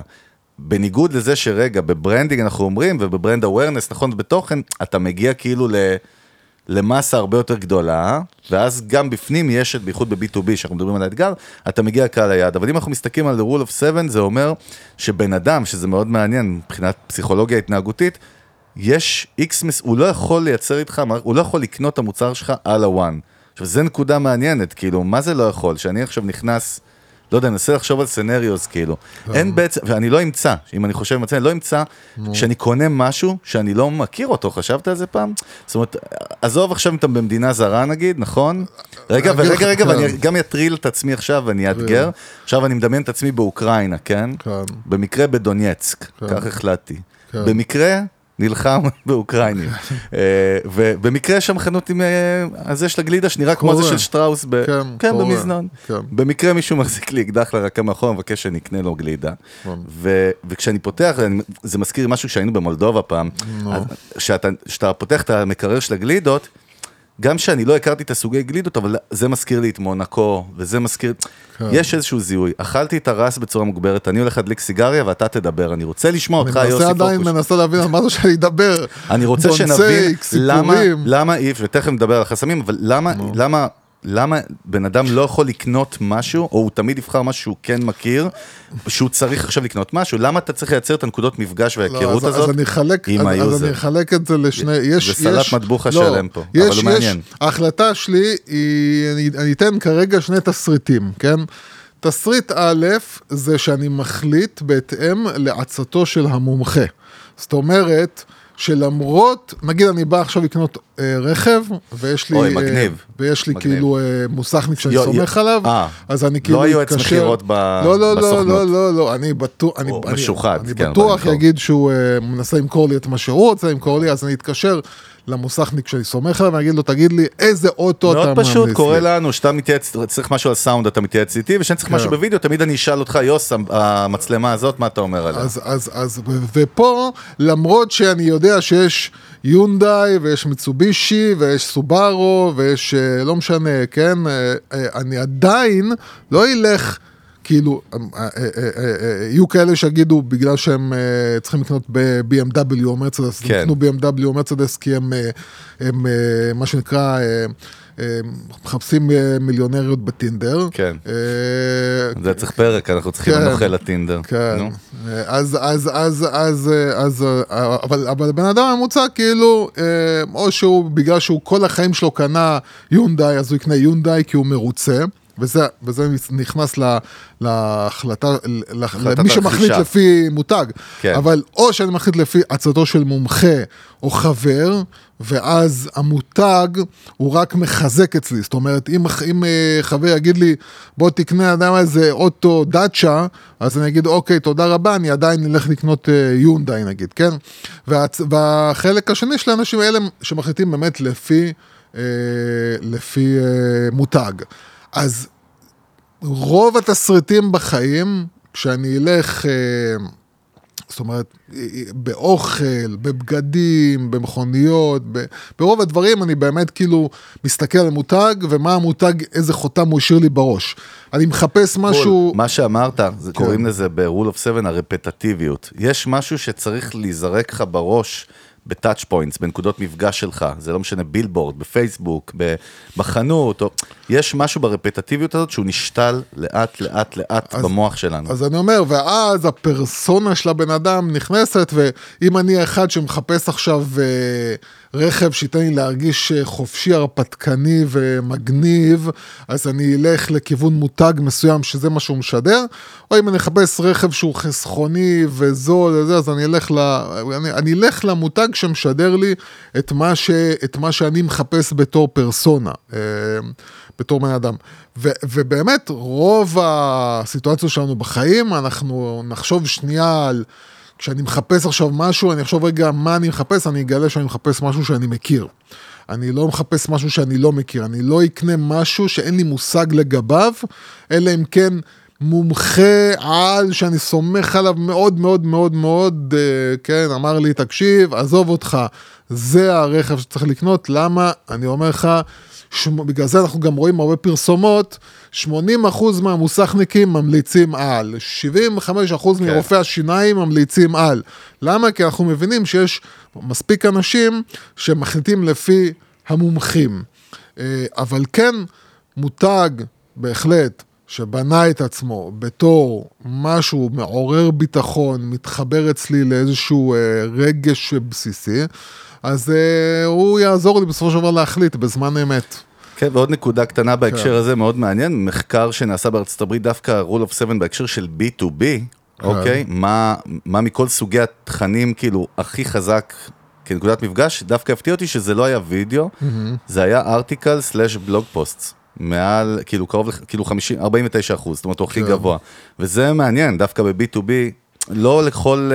בניגוד לזה שרגע, ב branding אנחנו אומרים, וב brand awareness, נכון, בתוכן, אתה מגיע כאילו ל... למסה הרבה יותר גדולה, ואז גם בפנים יש, בייחוד ב-B2B, שאנחנו מדברים על האתגר, אתה מגיע לקהל היעד. אבל אם אנחנו מסתכלים על the rule of 7, זה אומר שבן אדם, שזה מאוד מעניין מבחינת פסיכולוגיה התנהגותית, יש איקס, מס- הוא לא יכול לייצר איתך, הוא לא יכול לקנות את המוצר שלך על הוואן. עכשיו, זו נקודה מעניינת, כאילו, מה זה לא יכול? שאני עכשיו נכנס, לא יודע, ננסה לחשוב על סנריוס, כאילו. אין בעצם, ואני לא אמצא, אם אני חושב, מצא, אני לא אמצא שאני קונה משהו שאני לא מכיר אותו, חשבת על זה פעם? זאת אומרת, עזוב עכשיו אם אתה במדינה זרה נגיד, נכון? רגע, ורגע, רגע, כן. ואני גם אטריל את עצמי עכשיו ואני אאתגר. עכשיו אני מדמיין את עצמי באוקראינה, כן? כן. במקרה בדונייצק, כך החלטתי. כן. במקרה נלחם באוקראינים. אה, ובמקרה שם חנות עם אה, הזה של הגלידה שנראה כמו זה. של שטראוס, ב- כן, כן. במזנון. כן. במקרה מישהו מחזיק לי אקדח לרקה מאחור, מבקש שאני אקנה לו גלידה. נכון. ו- וכשאני פותח, זה מזכיר משהו שהיינו במולדובה פעם, שאתה שאתה פותח את המקרר של הגלידות, גם שאני לא הכרתי את הסוגי גלידות, אבל זה מזכיר לי את מונקו, וזה מזכיר... כן. יש איזשהו זיהוי. אכלתי את הרס בצורה מוגברת, אני הולך להדליק סיגריה ואתה תדבר. אני רוצה לשמוע אותך, אני יוסי מנסה עדיין, פוקוש. מנסה להבין על מה זה שאני אדבר. אני רוצה שנבין למה. למה אי אפשר, ותכף נדבר על החסמים, אבל למה, למה, למה בן אדם לא יכול לקנות משהו, או הוא תמיד יבחר משהו שהוא כן מכיר, שהוא צריך עכשיו לקנות משהו, למה אתה צריך לייצר את הנקודות מפגש לא, וההיכרות אז, הזאת אז אני אחלק, עם אז, אז ה user? אני אחלק את זה לשני, יש, זה סלט יש, מטבוחה לא, שלם פה, יש, אבל הוא מעניין. יש, ההחלטה שלי היא, אני, אני אתן כרגע שני תסריטים, כן? תסריט א' זה שאני מחליט בהתאם לעצתו של המומחה. זאת אומרת, שלמרות, נגיד אני בא עכשיו לקנות אה, רכב, ויש לי, אוי, אה, מגניב. ויש לי מגניב. כאילו אה, מוסכניק שאני יו- סומך יו- עליו, אה. אז אני לא כאילו היועץ אתקשר- מכירות ב- לא, לא, לא, בסוכנות. לא, לא, לא, אני בטוח, אני, אני, משוחד, אני כן, בטוח אבל יגיד שהוא אה, מנסה למכור לי את מה שהוא רוצה למכור לי, אז אני אתקשר למוסכניק שאני סומך עליו, ואני אגיד לו, תגיד לי, איזה אוטו אתה מאוד ממליץ לי? פשוט, קורה לנו, שאתה מתייעץ, צריך משהו על סאונד, אתה מתייעץ איתי, וכשאני צריך כן. משהו בווידאו, תמיד אני אשאל אותך, יוס, המצלמה הזאת, מה אתה אומר עליה? אז, אז, אז, ופה, למרות שאני יודע שיש יונדאי, ויש מיצובישי, ויש סובארו, ויש אה, לא משנה, כן, אה, אה, אני עדיין לא אלך, כאילו, אה, אה, אה, יהיו כאלה שיגידו, בגלל שהם צריכים לקנות ב-BMW או מרצדס, כן. יקנו BMW או מרצדס, כי הם, הם מה שנקרא, מחפשים מיליונריות בטינדר. כן. זה צריך פרק, אנחנו צריכים כן. אוכל לטינדר. כן. אז, אז, אז, אז, אז, אבל, אבל הבן אדם הממוצע כאילו, או שהוא, בגלל שהוא כל החיים שלו קנה יונדאי, אז הוא יקנה יונדאי כי הוא מרוצה. וזה, וזה נכנס ל, להחלטה, למי שמחליט. לפי מותג. כן. אבל או שאני מחליט לפי עצתו של מומחה או חבר, ואז המותג הוא רק מחזק אצלי. זאת אומרת, אם, אם אה, חבר יגיד לי, בוא תקנה, יודע מה, איזה אוטו דאצ'ה, אז אני אגיד, אוקיי, תודה רבה, אני עדיין אלך לקנות אה, יונדאי נגיד, כן? והצ... והחלק השני של האנשים האלה שמחליטים באמת לפי, אה, לפי אה, מותג. אז רוב התסריטים בחיים, כשאני אלך, אה, זאת אומרת, אה, באוכל, בבגדים, במכוניות, ב- ברוב הדברים אני באמת כאילו מסתכל על מותג, ומה המותג, איזה חותם הוא השאיר לי בראש. אני מחפש משהו... מה שאמרת, זה כן. קוראים לזה ב-rule of 7 הרפטטיביות. יש משהו שצריך להיזרק לך בראש בטאצ' פוינטס, בנקודות מפגש שלך, זה לא משנה, בילבורד, בפייסבוק, בחנות, או... יש משהו ברפטטיביות הזאת שהוא נשתל לאט לאט לאט אז- במוח שלנו. אז אני אומר, ואז הפרסונה של הבן אדם נכנסת, ואם אני אחד שמחפש עכשיו אה, רכב שייתן לי להרגיש אה, חופשי, הרפתקני ומגניב, אז אני אלך לכיוון מותג מסוים שזה מה שהוא משדר, או אם אני אחפש רכב שהוא חסכוני וזול, אז אני אלך, ל, אני, אני אלך למותג שמשדר לי את מה, ש, את מה שאני מחפש בתור פרסונה. אה, בתור בן אדם. ו, ובאמת, רוב הסיטואציות שלנו בחיים, אנחנו נחשוב שנייה על... כשאני מחפש עכשיו משהו, אני אחשוב רגע מה אני מחפש, אני אגלה שאני מחפש משהו שאני מכיר. אני לא מחפש משהו שאני לא מכיר, אני לא אקנה משהו שאין לי מושג לגביו, אלא אם כן מומחה על שאני סומך עליו מאוד מאוד מאוד מאוד, אה, כן, אמר לי, תקשיב, עזוב אותך, זה הרכב שצריך לקנות, למה? אני אומר לך, שמ- בגלל זה אנחנו גם רואים הרבה פרסומות, 80% מהמוסכניקים ממליצים על, 75% כן. מרופאי השיניים ממליצים על. למה? כי אנחנו מבינים שיש מספיק אנשים שמחליטים לפי המומחים. אה, אבל כן, מותג, בהחלט, שבנה את עצמו בתור משהו מעורר ביטחון, מתחבר אצלי לאיזשהו אה, רגש בסיסי, אז אה, הוא יעזור לי בסופו של דבר להחליט בזמן אמת. כן, ועוד נקודה קטנה כן. בהקשר הזה, מאוד מעניין, מחקר שנעשה בארצות הברית, דווקא rule of 7 בהקשר של B2B, כן. אוקיי? מה, מה מכל סוגי התכנים, כאילו, הכי חזק כנקודת מפגש, דווקא הפתיע אותי שזה לא היה וידאו, זה היה ארטיקל סלאש בלוג פוסט. מעל, כאילו, קרוב, כאילו 50, 49 אחוז, זאת אומרת, הוא הכי כן. גבוה. וזה מעניין, דווקא ב-B2B, לא לכל...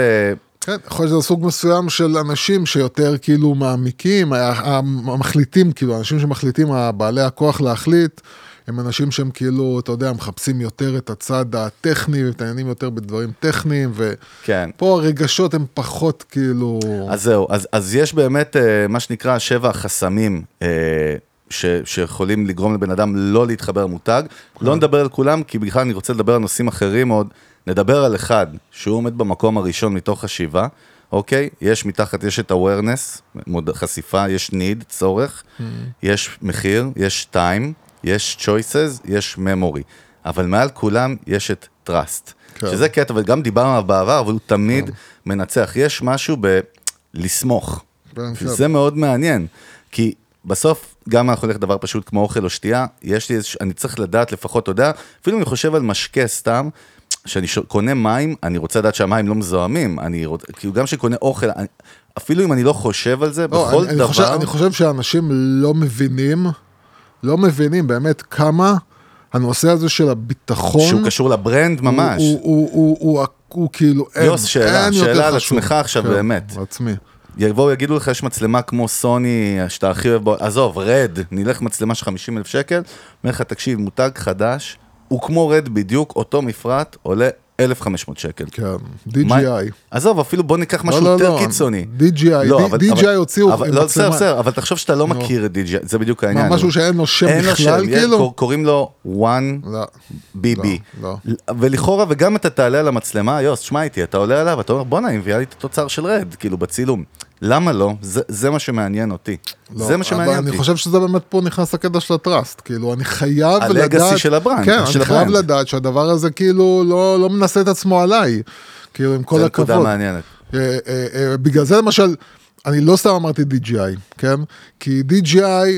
כן, יכול להיות שזה סוג מסוים של אנשים שיותר כאילו מעמיקים, המחליטים, כאילו, אנשים שמחליטים, בעלי הכוח להחליט, הם אנשים שהם כאילו, אתה יודע, מחפשים יותר את הצד הטכני, ומתעניינים יותר בדברים טכניים, כן. ופה הרגשות הם פחות כאילו... אז זהו, אז, אז יש באמת אה, מה שנקרא שבע החסמים אה, ש, שיכולים לגרום לבן אדם לא להתחבר למותג. לא נדבר על כולם, כי בכלל אני רוצה לדבר על נושאים אחרים עוד. נדבר על אחד, שהוא עומד במקום הראשון מתוך השבעה, אוקיי? יש מתחת, יש את awareness, מוד- חשיפה, יש need, צורך, יש מחיר, יש time, יש choices, יש memory. אבל מעל כולם יש את trust. כן. שזה קטע, וגם דיברנו עליו בעבר, אבל הוא תמיד מנצח. יש משהו ב... לסמוך. כן, כן. זה מאוד מעניין, כי בסוף, גם אנחנו נלך דבר פשוט כמו אוכל או שתייה, יש לי איזשהו, אני צריך לדעת לפחות, אתה יודע, אפילו אני חושב על משקה סתם, כשאני ש- קונה מים, אני רוצה לדעת שהמים לא מזוהמים, אני רוצה, כאילו גם כשאני קונה אוכל, אני, אפילו אם אני לא חושב על זה, לא, בכל אני, אני דבר, חושב, אני חושב שאנשים לא מבינים, לא מבינים באמת כמה הנושא הזה של הביטחון, שהוא קשור לברנד ממש. הוא, הוא, הוא, הוא, הוא, הוא כאילו, אין, יוס, שאלה, אין יותר שאלה על חשוב. עצמך עכשיו, כן, באמת. עצמי. יבואו יגידו לך, יש מצלמה כמו סוני, שאתה הכי אוהב בו, עזוב, רד, נלך מצלמה של 50 אלף שקל, אומר לך, תקשיב, מותג חדש, הוא כמו רד בדיוק, אותו מפרט, עולה 1,500 שקל. כן, מה- DJI. עזוב, אפילו בוא ניקח משהו לא, יותר לא, קיצוני. DJI, לא, אבל- DJI אבל- הוציאו אבל- לא. בסדר, בסדר, אבל תחשוב שאתה לא מכיר את DJI, זה בדיוק העניין. מה, משהו שאין לו שם אין בכלל, כאילו? קור- קוראים לו one לא. BB. לא, ולכאורה, וגם אתה תעלה על המצלמה, יוס, שמע איתי, אתה עולה עליו, אתה אומר, בואנה, היא מביאה לי את התוצר של רד, כאילו, בצילום. למה לא? זה- זה מה שמעניין אותי. לא, זה מה שמעניין אבל אותי. אני חושב שזה באמת פה נכנס הקטע של ה trust, כאילו אני חייב לדעת, ה legacy של ה brand, כן, של אני חייב ה brand. לדעת שהדבר הזה כאילו לא, לא מנסה את עצמו עליי, כאילו עם כל זו הכבוד. נקודה מעניינת. אה, אה, אה, בגלל זה למשל, אני לא סתם אמרתי DJI, כן? כי DJI, אה,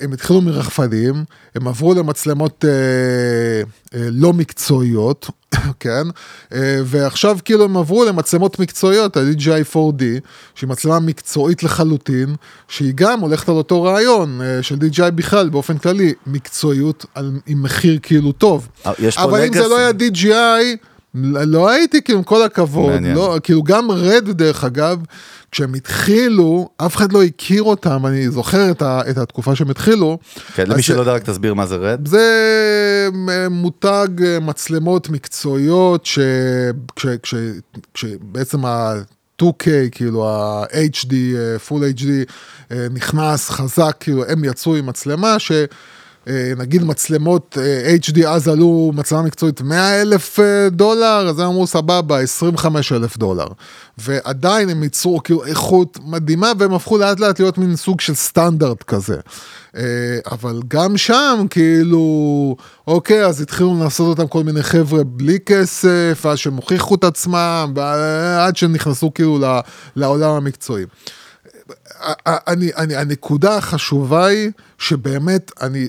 הם התחילו מרחפנים, הם עברו למצלמות אה, אה, לא מקצועיות, כן? אה, ועכשיו כאילו הם עברו למצלמות מקצועיות, ה-DJI 4D, שהיא מצלמה מקצועית לחלוטין, שהיא גם הולכת על אותו רעיון אה, של DJI בכלל, באופן כללי, מקצועיות על, עם מחיר כאילו טוב. אה, אבל אם זה. לא היה DJI, לא הייתי, כאילו, עם כל הכבוד, מעניין. לא, כאילו גם רד דרך אגב, כשהם התחילו, אף אחד לא הכיר אותם, אני זוכר את, ה, את התקופה שהם התחילו. כן, למי שלא יודע, רק תסביר מה זה רד. זה אה, מותג אה, מצלמות מקצועיות, ש, כש, כש, כשבעצם ה-2K, כאילו ה-HD, אה, Full HD, נכנס חזק, כאילו הם יצאו עם מצלמה ש... אה, נגיד מצלמות אה, HD אז עלו מצלמה מקצועית 100 אלף אה, דולר, אז הם אמרו סבבה 25 אלף דולר. ועדיין הם ייצרו כאילו איכות מדהימה והם הפכו לאט לאט להיות מין סוג של סטנדרט כזה. אבל גם שם כאילו, אוקיי, אז התחילו לעשות אותם כל מיני חבר'ה בלי כסף, אז שהם הוכיחו את עצמם, עד שנכנסו כאילו ל- לעולם המקצועי. אני, אני, הנקודה החשובה היא שבאמת אני,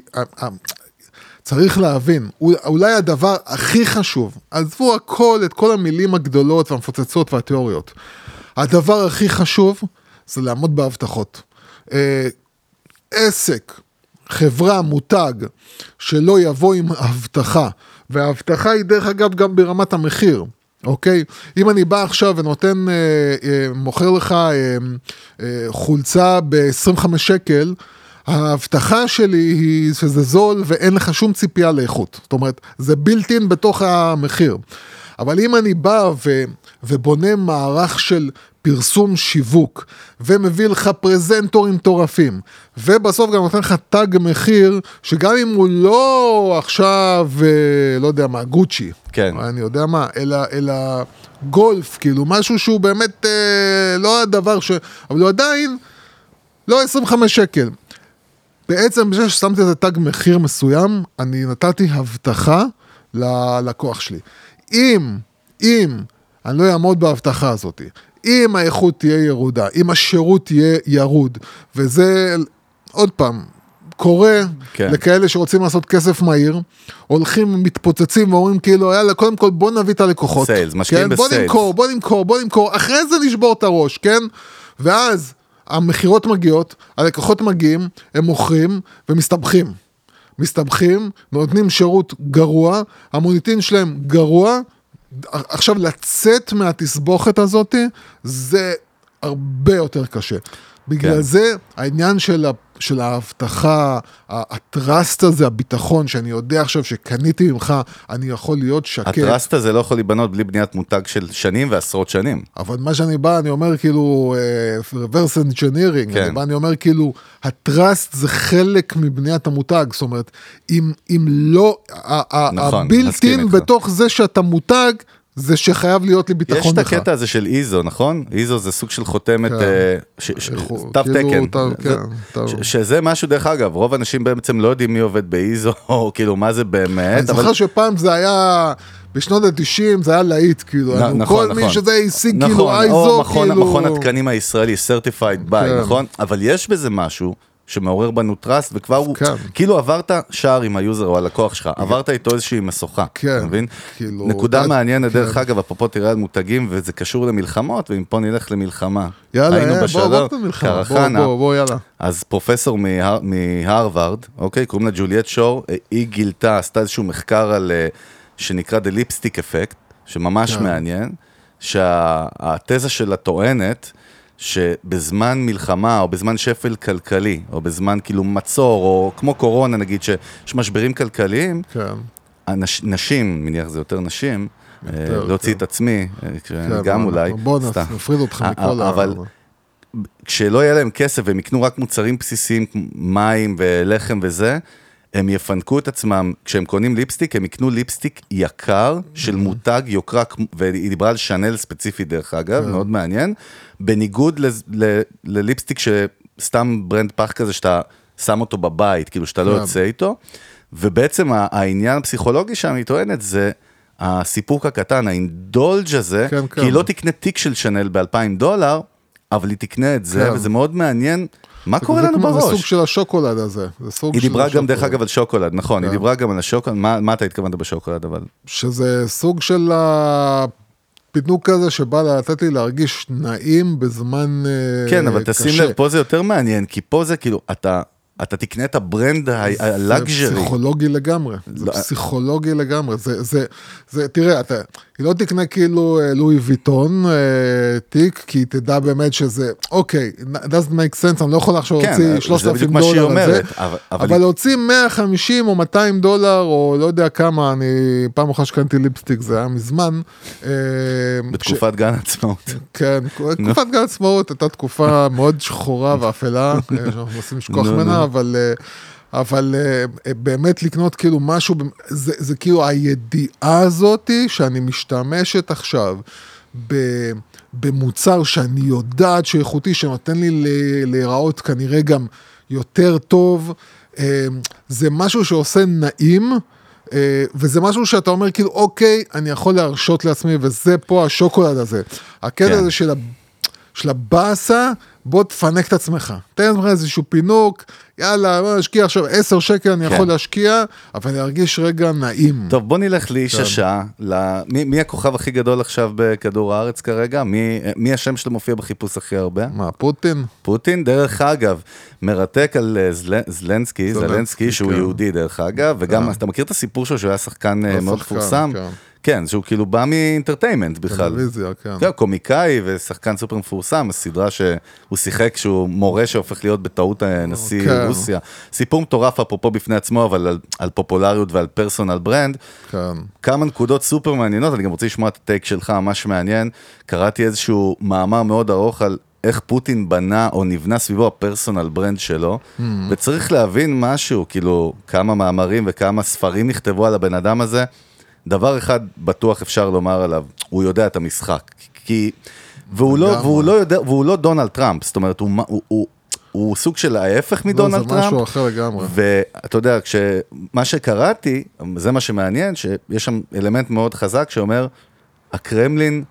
צריך להבין, אולי הדבר הכי חשוב, עזבו הכל, את כל המילים הגדולות והמפוצצות והתיאוריות, הדבר הכי חשוב זה לעמוד בהבטחות. אה, עסק, חברה, מותג, שלא יבוא עם הבטחה, וההבטחה היא דרך אגב גם ברמת המחיר. אוקיי? אם אני בא עכשיו ונותן, אה, אה, מוכר לך אה, אה, חולצה ב-25 שקל, ההבטחה שלי היא שזה זול ואין לך שום ציפייה לאיכות. זאת אומרת, זה בילט-אין בתוך המחיר. אבל אם אני בא ו, ובונה מערך של פרסום שיווק, ומביא לך פרזנטורים מטורפים, ובסוף גם נותן לך תג מחיר, שגם אם הוא לא עכשיו, אה, לא יודע מה, גוצ'י, כן. אני יודע מה, אלא, אלא גולף, כאילו, משהו שהוא באמת אה, לא הדבר ש... אבל הוא עדיין לא 25 שקל. בעצם בזה ששמתי איזה תג מחיר מסוים, אני נתתי הבטחה ללקוח שלי. אם, אם אני לא אעמוד בהבטחה הזאת, אם האיכות תהיה ירודה, אם השירות יהיה ירוד, וזה, עוד פעם, קורה כן. כן. לכאלה שרוצים לעשות כסף מהיר, הולכים, מתפוצצים ואומרים כאילו, יאללה, קודם כל בוא נביא את הלקוחות. סיילס, משקיעים כן? בוא בסיילס. נמכור, בוא נמכור, בוא נמכור, אחרי זה נשבור את הראש, כן? ואז המכירות מגיעות, הלקוחות מגיעים, הם מוכרים ומסתבכים. מסתבכים, נותנים שירות גרוע, המוניטין שלהם גרוע. עכשיו לצאת מהתסבוכת הזאת זה הרבה יותר קשה. בגלל כן. זה העניין של, ה, של ההבטחה, הטראסט הזה, הביטחון, שאני יודע עכשיו שקניתי ממך, אני יכול להיות שקט. הטראסט הזה לא יכול להיבנות בלי בניית מותג של שנים ועשרות שנים. אבל מה שאני בא, אני אומר כאילו, אה, reverse engineering, כן. אני בא, אני אומר כאילו, הטראסט זה חלק מבניית המותג, זאת אומרת, אם, אם לא, נכון, הבילט מסכים אין איתך. בתוך זה שאתה מותג, זה שחייב להיות לי יש ביטחון את בך. הקטע הזה של איזו, נכון? איזו זה סוג של חותמת, תו כאילו, תקן. שזה משהו, דרך אגב, רוב האנשים בעצם לא יודעים מי עובד באיזו, או כאילו מה זה באמת, אני זוכר שפעם זה היה, בשנות ה-90 זה היה להיט, כאילו, נ- נכון, כל מי נכון. שזה השיג נכון, כאילו או ISO, מכון, כאילו... מכון התקנים הישראלי, certified by, כן. נכון? אבל יש בזה משהו שמעורר בנו trust, וכבר הוא, כן. כאילו עברת שער עם ה user או הלקוח שלך, עברת איתו איזושהי משוכה, כן, אתה מבין? כאילו, נקודה אתה- מעניינת, כן. דרך אגב, אפרופו תראה על מותגים, וזה קשור למלחמות, ואם פה נלך למלחמה. יאללה, היינו אה, בוא, בשלום, בוא בוא, קרחנה, בוא, בוא, יאללה. אז פרופסור מה- מהרווארד, אוקיי, קוראים לה ג'וליאט שור, אה, היא גילתה, עשתה איזשהו מחקר על, אה, שנקרא The Lipstick Effect, שממש כן. מעניין, שהתזה שלה טוענת, שבזמן מלחמה, או בזמן שפל כלכלי, או בזמן כאילו מצור, או כמו קורונה נגיד, שיש משברים כלכליים, כן. הנש, נשים, מניח זה יותר נשים, יותר, אה, להוציא כן. את עצמי, אה, כשאני כן, גם אולי, בוא. נפריד אותך אה, מכל ה... אבל כשלא יהיה להם כסף והם יקנו רק מוצרים בסיסיים, מים ולחם וזה, הם יפנקו את עצמם, כשהם קונים ליפסטיק, הם יקנו ליפסטיק יקר של מותג יוקרה, והיא דיברה על שאנל ספציפי דרך אגב, מאוד מעניין, בניגוד לליפסטיק שסתם brand פח כזה שאתה שם אותו בבית, כאילו שאתה לא כן. יוצא איתו, ובעצם העניין הפסיכולוגי שם, היא טוענת, זה הסיפוק הקטן, ה indulge הזה, כן, כי כן. היא לא תקנה תיק של שאנל ב-2,000 דולר, אבל היא תקנה את זה, כן. וזה מאוד מעניין, מה קורה זה לנו כמו- זה סוג בראש? של השוקולד הזה. זה היא דיברה גם דרך. אגב על שוקולד, נכון, היא כן. דיברה גם על השוקולד, מה אתה התכוונת בשוקולד אבל? שזה סוג של הפינוק כזה שבא לתת לי להרגיש נעים בזמן אה, כן, אבל תשים קשה. לב, פה זה יותר מעניין, כי פה זה כאילו, אתה... אתה תקנה את ה brand זה ה luxury. פסיכולוגי לגמרי, זה לא. פסיכולוגי לגמרי, זה, זה, זה, תראה, אתה, היא לא תקנה כאילו אה, לואי ויטון אה, תיק, כי היא תדע באמת שזה, אוקיי, it doesn't make sense, אני לא יכול עכשיו כן, להוציא זה 3,000 בדיוק מה שהיא דולר על זה, אבל- אבל אבל היא- להוציא 150 או 200 דולר, או לא יודע כמה, אני פעם אחת שקנתי ליפסטיק, זה היה מזמן. אה, בתקופת גן עצמאות. כן, תקופת גן עצמאות הייתה תקופה מאוד שחורה ואפלה, אה, שאנחנו מנסים לשכוח ממנה. אבל, אה, אבל אה, באמת לקנות כאילו משהו, זה, זה כאילו הידיעה הזאתי שאני משתמשת עכשיו במוצר שאני יודעת שהוא איכותי, שנותן לי להיראות כנראה גם יותר טוב, אה, זה משהו שעושה נעים. אה, וזה משהו שאתה אומר כאילו אוקיי אני יכול להרשות לעצמי וזה פה השוקולד הזה. הקטע כן. הזה של. של הבאסה בוא תפנק את עצמך. תן לעצמך איזשהו פינוק יאללה בוא נשקיע עכשיו 10 שקל אני כן. יכול להשקיע אבל אני ארגיש רגע נעים. טוב, בוא נלך לאיש כן. השעה. ל- מי- מי הכוכב הכי גדול עכשיו בכדור הארץ כרגע? מי- מי השם שלו מופיע בחיפוש הכי הרבה? מה פוטין? פוטין, דרך אגב, מרתק על אה, זל- זלנסקי, זלנסקי, זלנסקי, שהוא כן. יהודי דרך אגב, וגם, אתה מכיר את הסיפור שלו שהוא היה שחקן אה, הוא מאוד מפורסם? כן. כן, שהוא כאילו בא מ entertainment בכלל. טלוויזיה, כן. כן, קומיקאי ושחקן סופר מפורסם, הסדרה שהוא שיחק שהוא מורה שהופך להיות בטעות נשיא כן. רוסיה. סיפור מטורף אפרופו בפני עצמו, אבל על, על פופולריות ועל personal brand. כן. כמה נקודות סופר מעניינות, אני גם רוצה לשמוע את ה take שלך, ממש מעניין. קראתי איזשהו מאמר מאוד ארוך על איך פוטין בנה או נבנה סביבו ה personal brand שלו, Hmm. וצריך להבין משהו, כאילו, כמה מאמרים וכמה ספרים נכתבו על הבן אדם הזה. דבר אחד בטוח אפשר לומר עליו, הוא יודע את המשחק. כי... והוא לא. והוא לא יודע, והוא לא דונלד טראמפ, זאת אומרת, הוא, הוא, הוא, הוא סוג של ההפך לא, מדונלד זה טראמפ. משהו אחר לגמרי. ואתה יודע, כשמה שקראתי, זה מה שמעניין, שיש שם אלמנט מאוד חזק שאומר, הקרמלין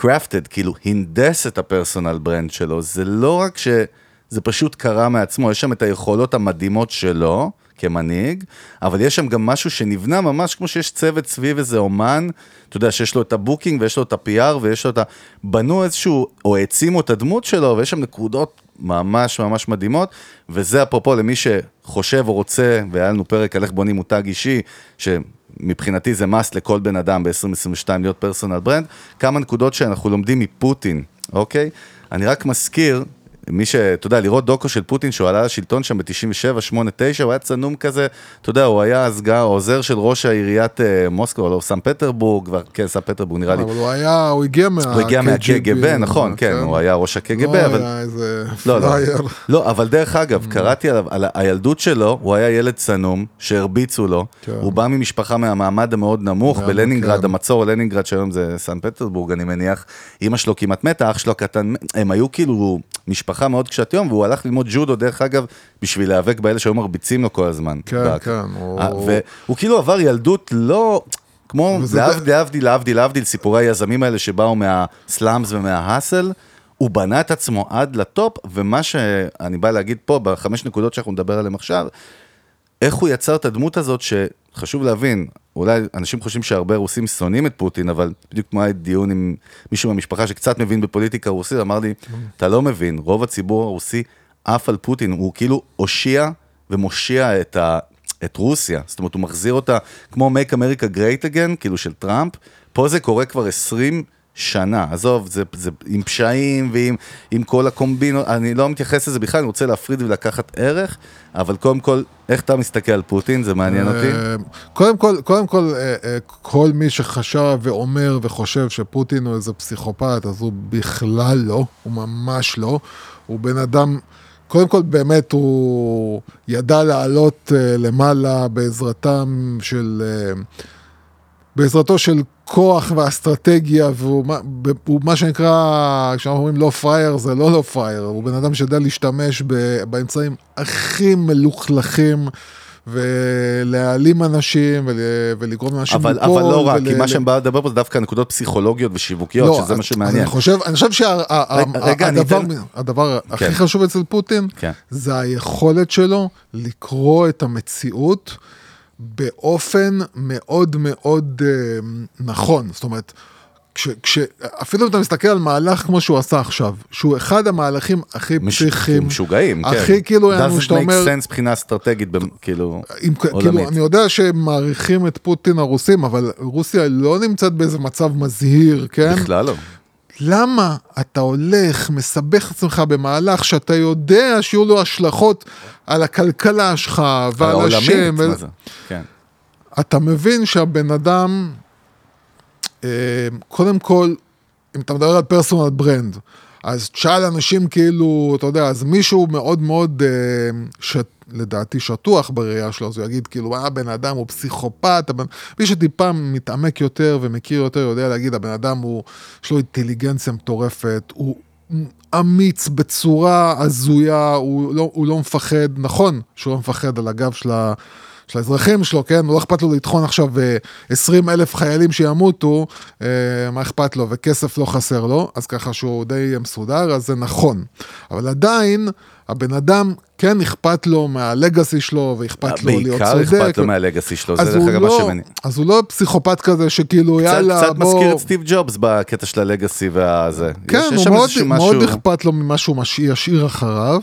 crafted, כאילו הנדס את ה personal brand שלו, זה לא רק שזה פשוט קרה מעצמו, יש שם את היכולות המדהימות שלו כמנהיג, אבל יש שם גם משהו שנבנה ממש כמו שיש צוות סביב איזה אומן, אתה יודע, שיש לו את ה booking ויש לו את ה-PR ויש לו את ה... בנו איזשהו, או העצימו את הדמות שלו, ויש שם נקודות ממש ממש מדהימות, וזה אפרופו למי שחושב או רוצה, והיה לנו פרק על איך בונים מותג אישי, שמבחינתי זה must לכל בן אדם ב-2022 להיות personal brand, כמה נקודות שאנחנו לומדים מפוטין אוקיי? אני רק מזכיר, מי ש... אתה יודע, לראות דוקו של פוטין שהוא עלה לשלטון שם ב-97, 8, 9, הוא היה צנום כזה, אתה יודע, הוא היה אז גם עוזר של ראש העיריית אה, מוסקבה, לא, סן פטרבורג, כן, סן פטרבורג נראה לי. אבל הוא היה, הוא הגיע מה... הוא הגיע מה-KGB, נכון, כן, הוא היה ראש ה-KGB, לא אבל... היה איזה לא, לא, player. לא, אבל דרך אגב, קראתי עליו, על הילדות שלו, הוא היה ילד צנום, שהרביצו לו, כן. הוא בא ממשפחה מהמעמד המאוד נמוך, כן, בלנינגרד, כן. המצור לנינגרד, שהיום זה סן פטרבורג, אני מניח, אימא שלו כמעט מתה, אח שלו הקטן, הם היו כאילו משפחה מאוד קשת יום, והוא הלך ללמוד ג'ודו, דרך אגב, בשביל להיאבק באלה שהיו מרביצים לו כל הזמן. כן, ב- כן, הוא- אה, והוא כאילו עבר ילדות לא... כמו להבדיל, להבדיל, להבדיל, להבדיל, סיפורי היזמים האלה שבאו מהסלאמס ומההאסל, הוא בנה את עצמו עד לטופ, ומה שאני בא להגיד פה, בחמש נקודות שאנחנו נדבר עליהן עכשיו, איך הוא יצר את הדמות הזאת שחשוב להבין, אולי אנשים חושבים שהרבה רוסים שונאים את פוטין, אבל בדיוק כמו היה דיון עם מישהו מהמשפחה שקצת מבין בפוליטיקה רוסית, אמר לי, אתה לא מבין, רוב הציבור הרוסי עף על פוטין, הוא כאילו הושיע ומושיע את, ה, את רוסיה, זאת אומרת, הוא מחזיר אותה כמו Make America Great Again, כאילו של טראמפ, פה זה קורה כבר 20 שנה, עזוב, זה, זה עם פשעים ועם עם כל הקומבינות, אני לא מתייחס לזה בכלל, אני רוצה להפריד ולקחת ערך, אבל קודם כל, איך אתה מסתכל על פוטין, זה מעניין אותי. אה, קודם כל, קודם כל, אה, אה, כל מי שחשב ואומר וחושב שפוטין הוא איזה פסיכופת, אז הוא בכלל לא, הוא ממש לא. הוא בן אדם, קודם כל באמת הוא ידע לעלות אה, למעלה בעזרתם של, אה, בעזרתו של כוח ואסטרטגיה, והוא מה- הוא מה שנקרא, כשאנחנו אומרים לא פראייר, זה לא לא פראייר, הוא בן אדם שיודע להשתמש ב- באמצעים הכי מלוכלכים. ולהעלים אנשים ול, ולגרום לאנשים אבל, ליפול. אבל לא רק, ול- כי מה שהם באו לדבר פה זה דווקא נקודות פסיכולוגיות ושיווקיות, לא, שזה אז- מה שמעניין. אני חושב, אני חושב שהדבר אתן- הדבר כן. הכי חשוב אצל פוטין, כן. זה היכולת שלו לקרוא את המציאות באופן מאוד מאוד אה, נכון. זאת אומרת, כש, כש, אפילו אם אתה מסתכל על מהלך כמו שהוא עשה עכשיו, שהוא אחד המהלכים הכי מש- פסיכיים, משוגעים, כן. הכי כאילו, יענו, doesn't שאתה make אומר, sense מבחינה אסטרטגית, במ- כאילו, עם, כאילו, עולמית. אני יודע שהם מעריכים את פוטין הרוסים, אבל רוסיה לא נמצאת באיזה מצב מזהיר, כן? בכלל לא. למה אתה הולך, מסבך את עצמך במהלך שאתה יודע שיהיו לו השלכות על הכלכלה שלך ועל העולמית, השם? ו-? כן. אתה מבין שהבן אדם, אה, קודם כל, אם אתה מדבר על פרסונל ברנד, אז תשאל אנשים כאילו, אתה יודע, אז מישהו מאוד מאוד, אה, ש... לדעתי שטוח בראייה שלו, אז הוא יגיד כאילו, אה, הבן אדם הוא פסיכופת, הבן... מי שטיפה מתעמק יותר ומכיר יותר יודע להגיד, הבן אדם הוא, יש לו אינטליגנציה מטורפת, הוא אמיץ בצורה הזויה, הוא לא, הוא לא מפחד, נכון שהוא לא מפחד על הגב של ה... של האזרחים שלו, כן? לא אכפת לו לטחון עכשיו אה, 20 אלף חיילים שימותו, אה, מה אכפת לו? וכסף לא חסר לו, אז ככה שהוא די מסודר, אז זה נכון. אבל עדיין, הבן אדם, כן אכפת לו מהלגאסי שלו, ואכפת לו להיות צודק. בעיקר אכפת לו מהלגאסי שלו, זה דרך אגב מה לא- שמעניין. אז הוא לא פסיכופת כזה שכאילו, קצת, יאללה, קצת בוא... מזכיר את סטיב ג'ובס בקטע של הלגאסי והזה. כן, יש- הוא מאוד, מאוד משהו- אכפת לו ממה שהוא ישאיר אחריו.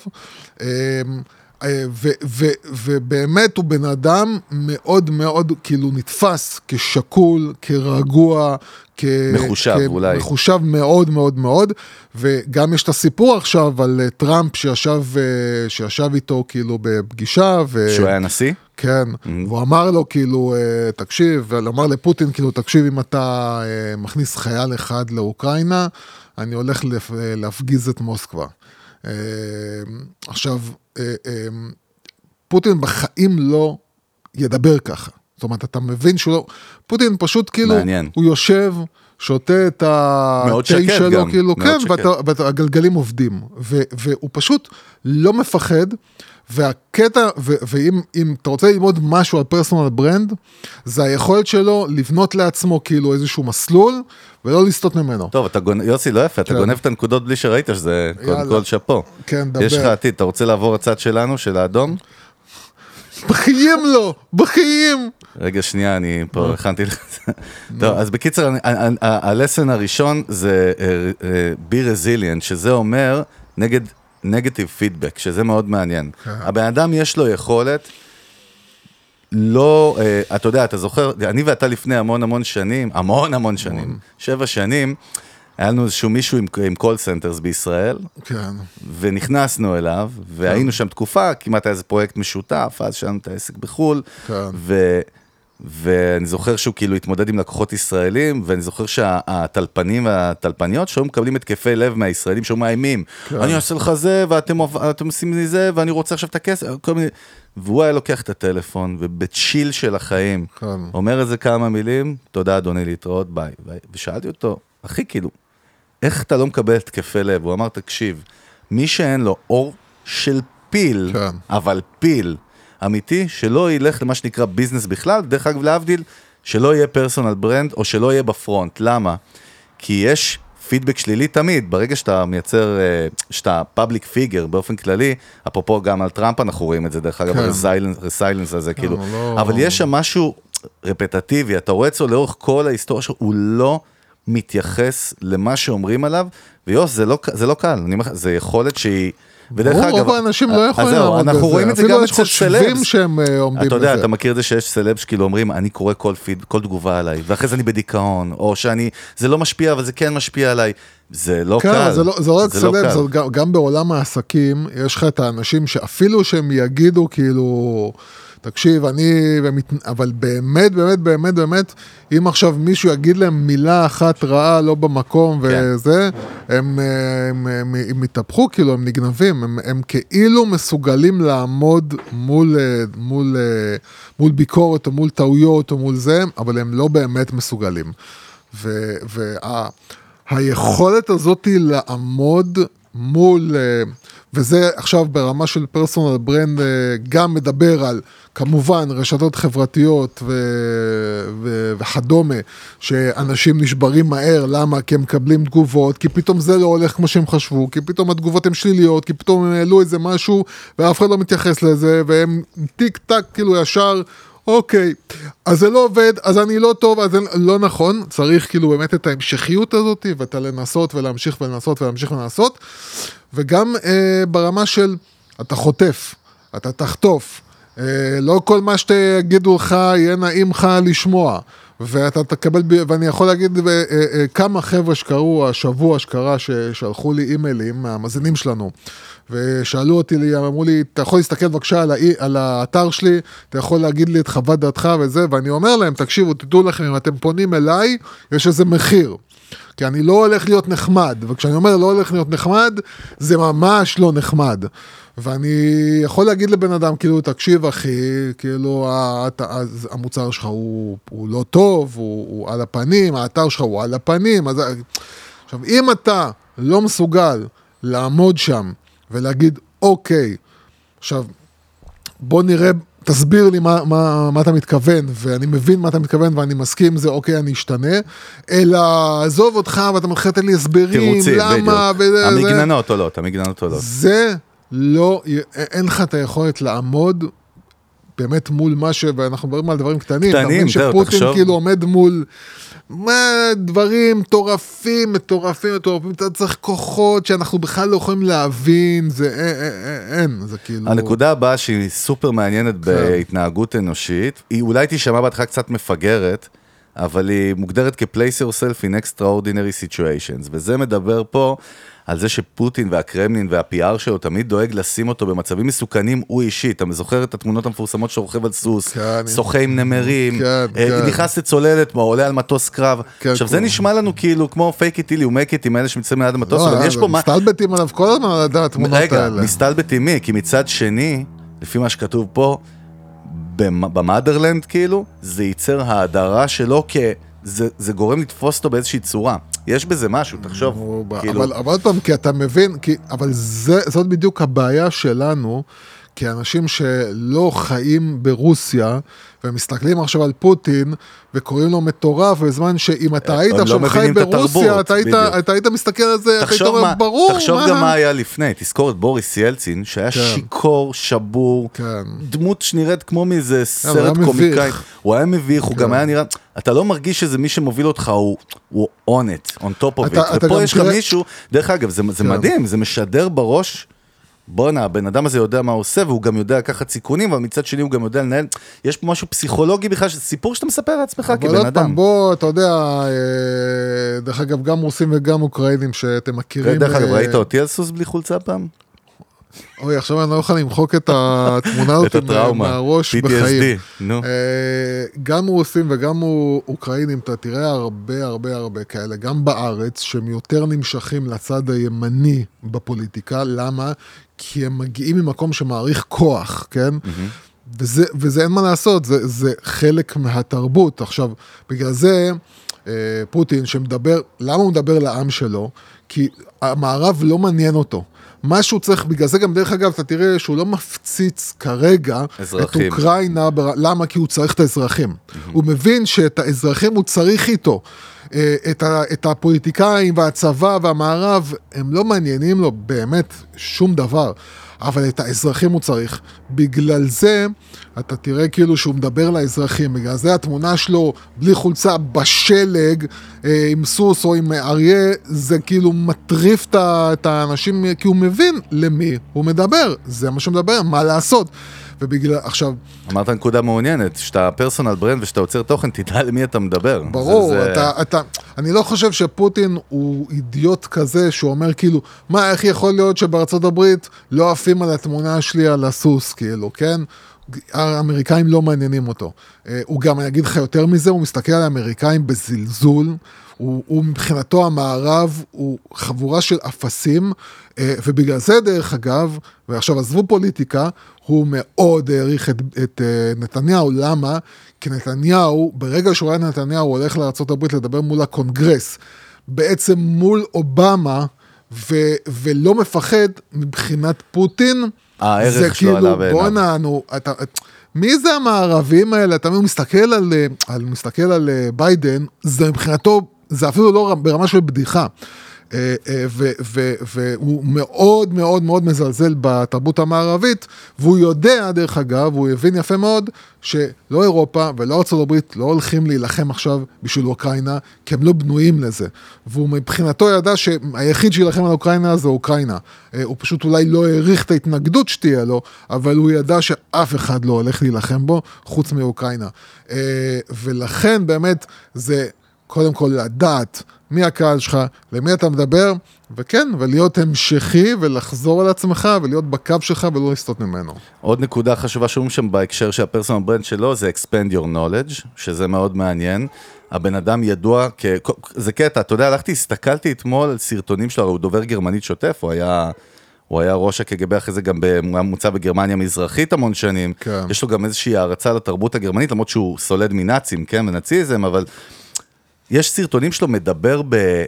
אה, ו- ו- ובאמת הוא בן אדם מאוד מאוד כאילו נתפס כשקול, כרגוע, כ... מחושב, אולי. מחושב מאוד מאוד מאוד, וגם יש את הסיפור עכשיו על אה, טראמפ שישב, אה, שישב איתו כאילו בפגישה, ו... שהוא היה נשיא? כן, והוא אמר לו כאילו, תקשיב, אמר לפוטין כאילו, תקשיב, אם אתה מכניס חייל אחד לאוקראינה, אני הולך להפגיז את מוסקבה. עכשיו, פוטין בחיים לא ידבר ככה. זאת אומרת, אתה מבין שהוא לא... פוטין פשוט כאילו, מעניין. הוא יושב, שותה את מאוד התה שלו, גם, כאילו, כן, והגלגלים עובדים, ו, והוא פשוט לא מפחד, והקטע, ו, ואם אם אתה רוצה ללמוד משהו על פרסונל ברנד, זה היכולת שלו לבנות לעצמו כאילו איזשהו מסלול, ולא לסטות ממנו. טוב, אתה גונב, יוסי, לא יפה, אתה כן. גונב את הנקודות בלי שראית שזה קודם. כל שאפו. כן, דבר. יש לך עתיד, אתה רוצה לעבור לצד שלנו, של האדום? בחיים לא, בחיים! רגע, שנייה, אני פה הכנתי לך את זה. טוב, אז בקיצר, הלסן הראשון זה אה, אה, be resilient, שזה אומר נגד נגטיב פידבק, שזה מאוד מעניין. כן. הבן אדם יש לו יכולת, לא, אה, אתה יודע, אתה זוכר, אני ואתה לפני המון המון שנים, המון המון שנים, שבע שנים, היה לנו איזשהו מישהו עם, עם call centers בישראל, כן. ונכנסנו אליו, והיינו שם תקופה, כמעט היה איזה פרויקט משותף, אז שהיה לנו את העסק בחו"ל, כן. ואני זוכר שהוא כאילו התמודד עם לקוחות ישראלים, ואני זוכר שהטלפנים והטלפניות שהיו מקבלים התקפי לב מהישראלים שהיו מאיימים, כן. אני אעשה לך זה, ואתם אתם עושים לי זה, ואני רוצה עכשיו את הכסף, כל מיני... והוא היה לוקח את הטלפון, ובצ'יל של החיים, כן. אומר איזה כמה מילים, תודה אדוני להתראות. ביי. ושאלתי אותו, אחי, כאילו, איך אתה לא מקבל התקפי לב? הוא אמר, תקשיב, מי שאין לו עור של פיל, כן. אבל פיל אמיתי, שלא ילך למה שנקרא ביזנס בכלל, דרך אגב, להבדיל, שלא יהיה personal brand, או שלא יהיה ב front. למה? כי יש פידבק שלילי תמיד, ברגע שאתה מייצר, אה, שאתה public figure באופן כללי, אפרופו גם על טראמפ אנחנו רואים את זה, דרך אגב, כן. ה silence הזה, כאילו, לא- אבל יש שם משהו רפטטיבי, אתה רואה אצלו לאורך כל ההיסטוריה שלו, הוא לא מתייחס למה שאומרים עליו, ויוס, זה לא, זה לא קל, אני זה יכולת שהיא... ודרך אגב, רוב האנשים לא אז יכולים לעמוד אנחנו בזה. רואים את זה גם אצל סלבס. שהם אה, עומדים אתה יודע, בזה. אתה מכיר את זה שיש סלב שכאילו אומרים, אני קורא כל פיד, כל תגובה עליי, ואחרי זה אני בדיכאון, או שאני, זה לא משפיע, אבל זה כן משפיע עליי. זה לא כן, קל. זה לא, זה לא רק זה סלב, קל. זה גם, גם בעולם העסקים, יש לך את האנשים שאפילו שהם יגידו כאילו, תקשיב, אני, ומת, אבל באמת, באמת, באמת, באמת, אם עכשיו מישהו יגיד להם מילה אחת רעה לא במקום כן. וזה, הם, אה, הם, הם, הם יתהפכו, כאילו, הם נגנבים, הם, הם כאילו מסוגלים לעמוד מול, אה, מול, אה, מול ביקורת או מול טעויות או מול זה, אבל הם לא באמת מסוגלים. ו- וה- הזאת היא לעמוד מול, אה, וזה עכשיו ברמה של פרסונל ברנד אה, גם מדבר על כמובן רשתות חברתיות ו- ו- וכדומה, שאנשים נשברים מהר, למה? כי הם מקבלים תגובות, כי פתאום זה לא הולך כמו שהם חשבו, כי פתאום התגובות הן שליליות, כי פתאום הם העלו איזה משהו ואף אחד לא מתייחס לזה, והם טיק טק כאילו ישר אוקיי, אז זה לא עובד, אז אני לא טוב, אז זה לא נכון, צריך כאילו באמת את ההמשכיות הזאת, ואת הלנסות ולהמשיך ולנסות ולהמשיך ולנסות, וגם אה, ברמה של אתה חוטף, אתה תחטוף, אה, לא כל מה שיגידו לך יהיה נעים לך לשמוע. ואתה תקבל, ואני יכול להגיד אה, אה, אה, כמה חבר'ה שקראו השבוע שקרה, ששלחו לי אימיילים מהמאזינים שלנו, ושאלו אותי, אמרו לי, אתה יכול להסתכל בבקשה על, האי, על האתר שלי, אתה יכול להגיד לי את חוות דעתך וזה, ואני אומר להם, תקשיבו, תדעו לכם, אם אתם פונים אליי, יש איזה מחיר. כי אני לא הולך להיות נחמד, וכשאני אומר לא הולך להיות נחמד, זה ממש לא נחמד. ואני יכול להגיד לבן אדם, כאילו, תקשיב אחי, כאילו, המוצר שלך הוא, הוא לא טוב, הוא, הוא על הפנים, האתר שלך הוא על הפנים, אז... עכשיו, אם אתה לא מסוגל לעמוד שם ולהגיד, אוקיי, עכשיו, בוא נראה, תסביר לי מה, מה, מה אתה מתכוון, ואני מבין מה אתה מתכוון ואני מסכים עם זה, אוקיי, אני אשתנה, אלא עזוב אותך ואתה מתחיל לתת לי הסברים, תירוצים, למה, בדיוק. וזה, זה, המגננות עולות, המגננות עולות. זה לא, אין לך את היכולת לעמוד באמת מול מה ש... ואנחנו מדברים על דברים קטנים. אתה קטנים, מבין זהו, שפוטין תחשוב. כאילו עומד מול... מה, דברים מטורפים, מטורפים, מטורפים, אתה צריך כוחות שאנחנו בכלל לא יכולים להבין, זה אין, אין, אין זה כאילו... הנקודה הבאה שהיא סופר מעניינת בהתנהגות אנושית, היא אולי תישמע בהתחלה קצת מפגרת, אבל היא מוגדרת כ-place yourself in extraordinary situations, וזה מדבר פה על זה שפוטין והקרמלין וה-PR שלו תמיד דואג לשים אותו במצבים מסוכנים הוא אישית. אתה זוכר את התמונות המפורסמות שהוא רוכב על סוס, כן. שוחה עם נמרים, כן, אה, כן. נכנס לצוללת, עולה על מטוס קרב. עכשיו זה. נשמע לנו כאילו כמו fake it till you make it עם אלה שנמצאים ליד המטוס, לא, אבל יש פה מה... מסתלבטים עליו כל הזמן על התמונות רגע, האלה. מסתלבט עם מי? כי מצד שני, לפי מה שכתוב פה, במ- במאדרלנד כאילו, זה ייצר האדרה שלו כ... זה, זה גורם לתפוס אותו באיזושהי צורה. יש בזה משהו, תחשוב. כאילו, אבל, אבל עוד פעם, כי אתה מבין, כי, אבל זה, זאת בדיוק הבעיה שלנו, כאנשים שלא חיים ברוסיה, ומסתכלים עכשיו על פוטין, וקוראים לו מטורף, בזמן שאם אתה היית הם לא עכשיו חי מבינים את ברוסיה, אתה היית. אתה היית מסתכל על זה, אתה היית אומר, ברור, תחשוב מה? גם מה היה לפני, תזכור את בוריס ילצין, שהיה כן. שיכור, שבור, כן. דמות שנראית כמו מאיזה הוא סרט. קומיקאי. הוא היה מביך, הוא כן. גם היה נראה, אתה לא מרגיש שזה מי שמוביל אותך, הוא הוא on it, on top of it. ופה יש לך מישהו, דרך אגב, זה זה כן. מדהים, זה משדר בראש בואנה, הבן אדם הזה יודע מה הוא עושה, והוא גם יודע לקחת סיכונים, אבל מצד שני הוא גם יודע לנהל, יש פה משהו פסיכולוגי בכלל, שזה סיפור שאתה מספר לעצמך אבל כבן עוד אדם. פעם, בוא, אתה יודע, אה, דרך אגב, גם רוסים וגם אוקראינים שאתם מכירים. דרך אגב, אה, ראית אותי על סוס בלי חולצה פעם? אוי, עכשיו אני לא יכול למחוק את התמונה הזאת מהראש בחיים. נו. אה, גם רוסים וגם אוקראינים, אתה תראה הרבה הרבה הרבה כאלה, גם בארץ, שהם יותר נמשכים לצד הימני בפוליטיקה, למה? כי הם מגיעים ממקום שמעריך כוח, כן? וזה, וזה אין מה לעשות, זה, זה חלק מהתרבות. עכשיו, בגלל זה, אה, פוטין שמדבר, למה הוא מדבר לעם שלו? כי המערב לא מעניין אותו. מה שהוא צריך, בגלל זה גם דרך אגב, אתה תראה שהוא לא מפציץ כרגע אזרחים. את אוקראינה, בר... למה? כי הוא צריך את האזרחים. הוא מבין שאת האזרחים הוא צריך איתו. אה, את, ה... את הפוליטיקאים והצבא והמערב, הם לא מעניינים לו באמת שום דבר. אבל את האזרחים הוא צריך. בגלל זה, אתה תראה כאילו שהוא מדבר לאזרחים, בגלל זה התמונה שלו בלי חולצה בשלג, אה, עם סוס או עם אריה, זה כאילו מטריף את האנשים, כי הוא מבין למי הוא מדבר, זה מה שהוא מדבר, מה לעשות. ובגלל, עכשיו, אמרת נקודה מעוניינת, שאתה פרסונל ברנד ושאתה יוצר תוכן, תדע למי אתה מדבר. ברור, זה- זה- אתה, אתה, אני לא חושב שפוטין הוא אידיוט כזה שהוא אומר כאילו, מה, איך יכול להיות שבארצות הברית לא עפים על התמונה שלי על הסוס, כאילו, כן? האמריקאים לא מעניינים אותו. אה, הוא גם, אני אגיד לך יותר מזה, הוא מסתכל על האמריקאים בזלזול. הוא, הוא מבחינתו המערב הוא חבורה של אפסים, אה, ובגלל זה דרך אגב, ועכשיו עזבו פוליטיקה, הוא מאוד העריך את, את אה, נתניהו, למה? כי נתניהו, ברגע שהוא ראה נתניהו, הוא הולך לארה"ב לדבר מול הקונגרס, בעצם מול אובמה, ו, ולא מפחד מבחינת פוטין. הערך זה שלו כאילו, עלה בעיניו. בואנה, נו, אתה... מי זה המערבים האלה? אתה מסתכל על, אה, על, מסתכל על אה, ביידן, זה מבחינתו, זה אפילו לא ברמה של בדיחה. אה, אה, והוא מאוד מאוד מאוד מזלזל בתרבות המערבית, והוא יודע, דרך אגב, הוא הבין יפה מאוד, שלא אירופה ולא ארה"ב לא הולכים להילחם עכשיו בשביל אוקראינה, כי הם לא בנויים לזה. והוא מבחינתו ידע שהיחיד שיילחם על אוקראינה זה אוקראינה. אה, הוא פשוט אולי לא העריך את ההתנגדות שתהיה לו, אבל הוא ידע שאף אחד לא הולך להילחם בו חוץ מאוקראינה. ולכן באמת זה קודם כל לדעת מי הקהל שלך, למי אתה מדבר, וכן, ולהיות המשכי ולחזור על עצמך ולהיות בקו שלך ולא לסטות ממנו. עוד נקודה חשובה שאומרים שם בהקשר של הפרסונל ברנד שלו, זה expand your knowledge, שזה מאוד מעניין. הבן אדם ידוע כ... זה קטע, אתה יודע, הלכתי, הסתכלתי אתמול על סרטונים שלו, הוא דובר גרמנית שוטף, הוא היה... הוא היה ראש הקג"ב אחרי זה גם ב- הוא היה מוצא בגרמניה המזרחית המון שנים. כן. יש לו גם איזושהי הערצה לתרבות הגרמנית, למרות שהוא סולד מנאצים, כן, ונאציזם, אבל יש סרטונים שלו מדבר ב...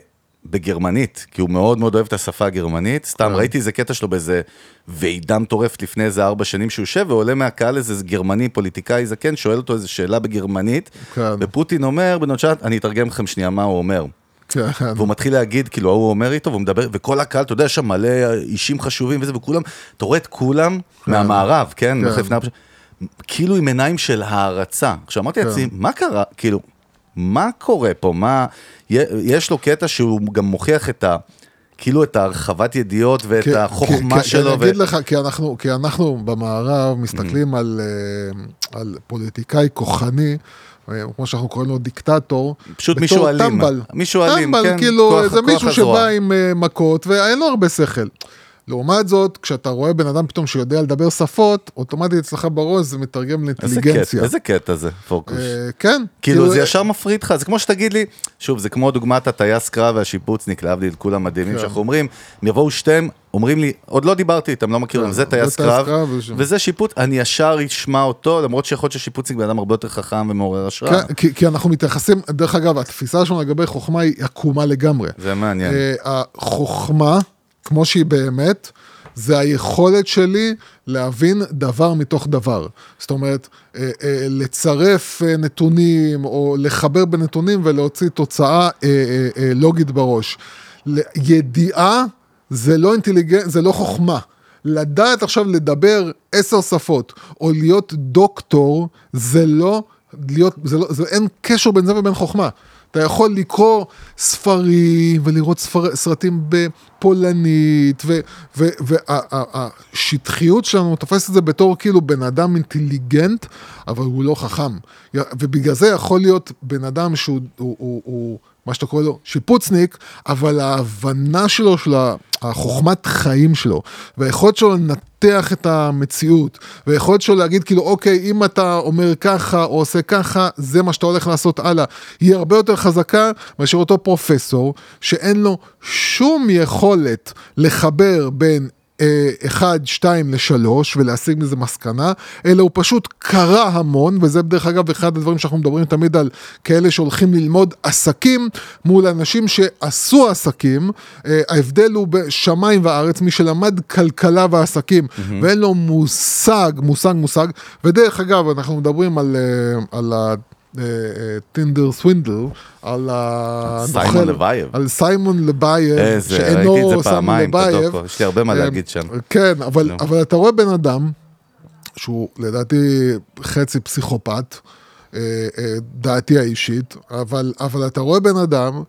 בגרמנית, כי הוא מאוד מאוד אוהב את השפה הגרמנית. סתם כן. ראיתי איזה קטע שלו באיזה ועידה מטורפת לפני איזה ארבע שנים שהוא יושב, ועולה מהקהל איזה גרמני, פוליטיקאי זקן, שואל אותו איזה שאלה בגרמנית, כן. ופוטין אומר, בנות שעת, אני אתרגם לכם שנייה מה הוא אומר. כן, והוא מתחיל להגיד, כאילו, ההוא אומר איתו, והוא מדבר, וכל הקהל, אתה יודע, שם מלא אישים חשובים וזה, וכולם, אתה רואה את כולם מהמערב, כן? כן. לפני ארבע שנים, כאילו עם עיניים של הערצה. עכשיו אמרתי כן. לעצמי, מה קרה, כאילו, מה קורה פה? מה, יש לו קטע שהוא גם מוכיח את ה... כאילו את ההרחבת ידיעות ואת כי- החוכמה כי- שלו. אני ו- אגיד לך, כי אנחנו, כי אנחנו במערב מסתכלים על, אה, על פוליטיקאי כוחני, אה, כמו שאנחנו קוראים לו דיקטטור. פשוט מישהו אלים. טמבל. מישהו אלים, טמבל, כן, כאילו, כוח- זה כוח מישהו הזרוע. שבא עם אה, מכות ואין לו הרבה שכל. לעומת זאת, כשאתה רואה בן אדם פתאום שיודע לדבר שפות, אוטומטית אצלך בראש זה מתרגם לאינטליגנציה. איזה קטע זה, פורקוש. אה, כן. כאילו זה ישר מפריד לך, זה כמו שתגיד לי, שוב, זה כמו דוגמת הטייס קרב והשיפוצניק, להבדיל, כולם מדהימים, כן. שאנחנו אומרים, הם יבואו שתיהם, אומרים לי, עוד לא דיברתי איתם, לא מכיר אותם, זה טייס קרב, וזה- שיפוץ, אני ישר אשמע אותו, למרות שיכול להיות ששיפוצניק בן אדם הרבה יותר חכם ומעורר השראה. כן, כי, כי אנחנו מתייחסים, דרך אגב, התפיסה שלנו לגבי חוכמה היא עקומה לגמרי. זה מעניין. אה, החוכמה, כמו שהיא באמת, זה היכולת שלי להבין דבר מתוך דבר. זאת אומרת, אה, אה, לצרף אה, נתונים או לחבר בנתונים ולהוציא תוצאה אה, אה, אה, לוגית בראש. ידיעה זה לא אינטליגנט, זה לא חוכמה. לדעת עכשיו לדבר עשר שפות, או להיות דוקטור, זה לא להיות, זה לא, זה, אין קשר בין זה ובין חוכמה. אתה יכול לקרוא ספרים ולראות ספר, סרטים בפולנית, והשטחיות שלנו תופסת את זה בתור כאילו בן אדם אינטליגנט, אבל הוא לא חכם. ובגלל זה יכול להיות בן אדם שהוא... הוא, הוא, הוא, מה שאתה קורא לו שיפוצניק, אבל ההבנה שלו, של החוכמת חיים שלו, והיכולת שלו לנתח את המציאות, והיכולת שלו להגיד כאילו, אוקיי, אם אתה אומר ככה או עושה ככה, זה מה שאתה הולך לעשות הלאה, היא הרבה יותר חזקה מאשר אותו פרופסור, שאין לו שום יכולת לחבר בין 1, 2 ל-3 ולהשיג מזה מסקנה, אלא הוא פשוט קרא המון, וזה דרך אגב אחד הדברים שאנחנו מדברים תמיד על כאלה שהולכים ללמוד עסקים מול אנשים שעשו עסקים, אה, ההבדל הוא בשמיים וארץ, מי שלמד כלכלה ועסקים, mm-hmm. ואין לו מושג, מושג, מושג, ודרך אגב, אנחנו מדברים על, אה, על ה... Tinder Swindler, על סיימון לבייב. על סיימון לבייב, זה פעמיים, את הדוקו, יש לי הרבה מה להגיד שם. כן, אבל, אבל אתה רואה בן אדם, שהוא לדעתי חצי פסיכופת, אה, אה, דעתי האישית, אבל, אבל אתה רואה בן אדם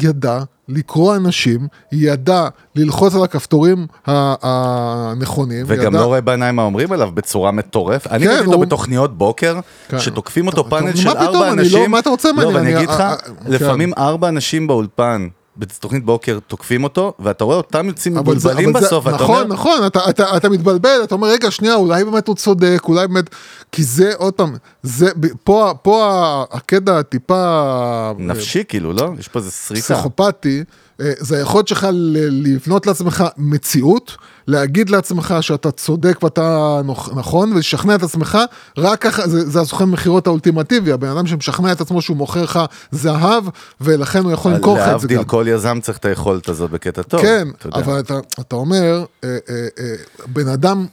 שידע לקרוא אנשים, ידע ללחוץ על הכפתורים הנכונים. וגם ידע... לא רואה בעיניים מה אומרים עליו בצורה מטורפת. אני כן, ראיתי אותו הוא- בתוכניות בוקר, כן. שתוקפים אותו פאנל מה של פתאום, ארבע אני לא- אנשים. מה אתה רוצה ממני? לא, ואני אני- אגיד לך, אה, אה, לפעמים ארבע אנשים באולפן. בתוכנית בוקר תוקפים אותו, ואתה רואה אותם יוצאים מבולבלים בסוף, נכון, אומר, נכון, אתה, אתה, אתה מתבלבל, אתה אומר, רגע, שנייה, אולי באמת הוא צודק, אולי באמת... כי זה, עוד פעם, זה, פה, פה הקטע הטיפה... נפשי כאילו, לא? יש פה איזה סריטה. פסיכופתי, אה, זה היכולת שלך לבנות לעצמך מציאות, להגיד לעצמך שאתה צודק ואתה נכון, ולשכנע את עצמך, רק ככה, זה, זה הסוכן מכירות האולטימטיבי, הבן אדם שמשכנע את עצמו שהוא מוכר לך זהב, ולכן הוא יכול למכור לך את זה להבדיל, גם. כל יזם צריך את היכולת הזאת בקטע טוב. כן, אתה. אבל אתה, אתה אומר, אה, אה, אה, בן אדם,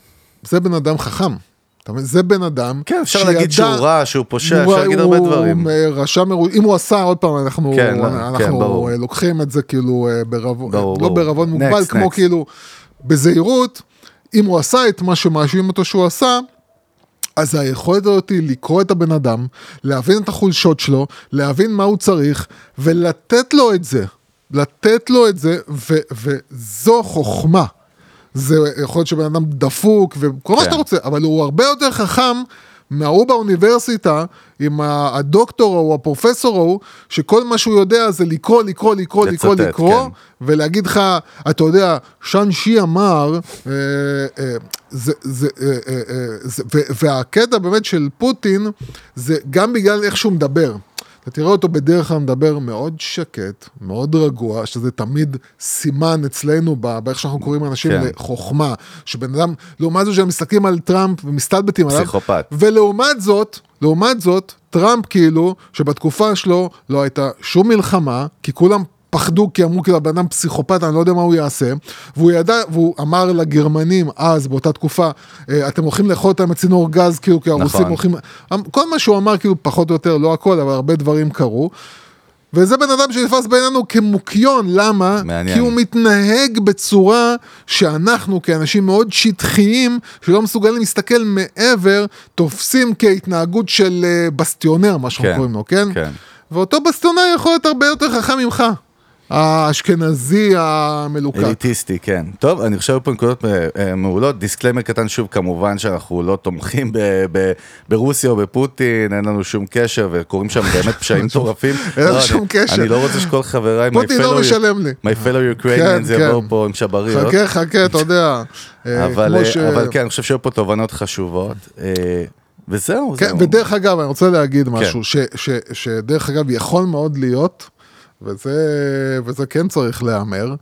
זה בן אדם חכם. אתה מבין? זה בן אדם כן, אפשר להגיד שהוא רע, שהוא פושע, הוא- אפשר להגיד הרבה הוא דברים. רשע מרו... אם הוא עשה, עוד פעם, אנחנו, כן, לא, אנחנו כן. אה, לוקחים את זה כאילו אה, בערבון, ברור, לא ברור. בערבון מוגבל, Next, כמו next. כאילו בזהירות, אם הוא עשה את מה שמאשימים אותו שהוא עשה, אז היכולת הזאת היא לקרוא את הבן אדם, להבין את החולשות שלו, להבין מה הוא צריך, ולתת לו את זה. לתת לו את זה, ו- וזו חוכמה. זה יכול להיות שבן אדם דפוק וכל מה כן. שאתה רוצה, אבל הוא הרבה יותר חכם מההוא באוניברסיטה עם הדוקטור או הפרופסור ההוא, שכל מה שהוא יודע זה לקרוא, לקרוא, לקרוא, לקרוא, לצטט, לקרוא, כן. ולהגיד לך, אתה יודע, שאן שי אמר, אה, אה, זה, זה, אה, אה, אה, זה, והקטע באמת של פוטין, זה גם בגלל איך שהוא מדבר. אתה תראה אותו בדרך כלל מדבר מאוד שקט, מאוד רגוע, שזה תמיד סימן אצלנו, ב- באיך שאנחנו קוראים אנשים כן. לחוכמה. שבן אדם, לעומת זאת שהם מסתכלים על טראמפ ומסתלבטים עליו, פסיכופת. ולעומת זאת, לעומת זאת, טראמפ כאילו, שבתקופה שלו לא הייתה שום מלחמה, כי כולם פחדו, כי אמרו כאילו הבן אדם פסיכופת, אני לא יודע מה הוא יעשה, והוא ידע, והוא אמר לגרמנים אז, באותה תקופה, "אה, אתם הולכים לאכול אותם מצינור גז, כאילו, כי הרוסים נכון. הולכים... כל מה שהוא אמר, כאילו, פחות או יותר, לא הכל, אבל הרבה דברים קרו. וזה בן אדם שנתפס בעינינו כמוקיון, למה? מעניין. כי הוא מתנהג בצורה שאנחנו כאנשים מאוד שטחיים, שלא מסוגלים להסתכל מעבר, תופסים כהתנהגות של אה, בסטיונר, מה שאנחנו כן, קוראים לו, כן? כן. ואותו בסטיונר יכול להיות הרבה יותר חכם ממך. האשכנזי המלוקק. אליטיסטי, כן. טוב, אני חושב פה נקודות אה, אה, מעולות. דיסקליימר קטן שוב, כמובן שאנחנו לא תומכים ב- ב- ברוסיה או בפוטין, אין לנו שום קשר, וקורים שם באמת פשעים מטורפים. אין לנו לא, שום אני- קשר. אני לא רוצה שכל חבריי, פוטין לא משלם לי. my fellow כן, Ukrainians כן. יבואו פה עם שבריות. חכה, חכה, אתה יודע. אה, אבל, כן, אני חושב שהיו פה תובנות חשובות. וזהו, כן, זהו. ודרך אגב, אני רוצה להגיד משהו, ש, ש, שדרך אגב יכול מאוד להיות, וזה, וזה כן צריך להיאמר,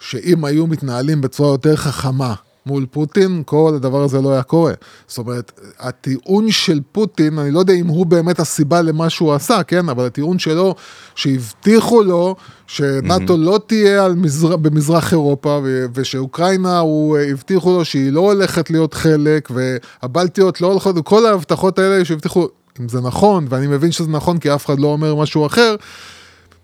שאם היו מתנהלים בצורה יותר חכמה מול פוטין, כל הדבר הזה לא היה קורה. זאת אומרת, הטיעון של פוטין, אני לא יודע אם הוא באמת הסיבה למה שהוא עשה, כן? אבל הטיעון שלו, שהבטיחו לו שנאט"ו לא תהיה מזר... במזרח אירופה, ו... ושאוקראינה, הוא הבטיחו לו שהיא לא הולכת להיות חלק, והבלטיות לא הולכות, כל ההבטחות האלה שהבטיחו, אם זה נכון, ואני מבין שזה נכון כי אף אחד לא אומר משהו אחר,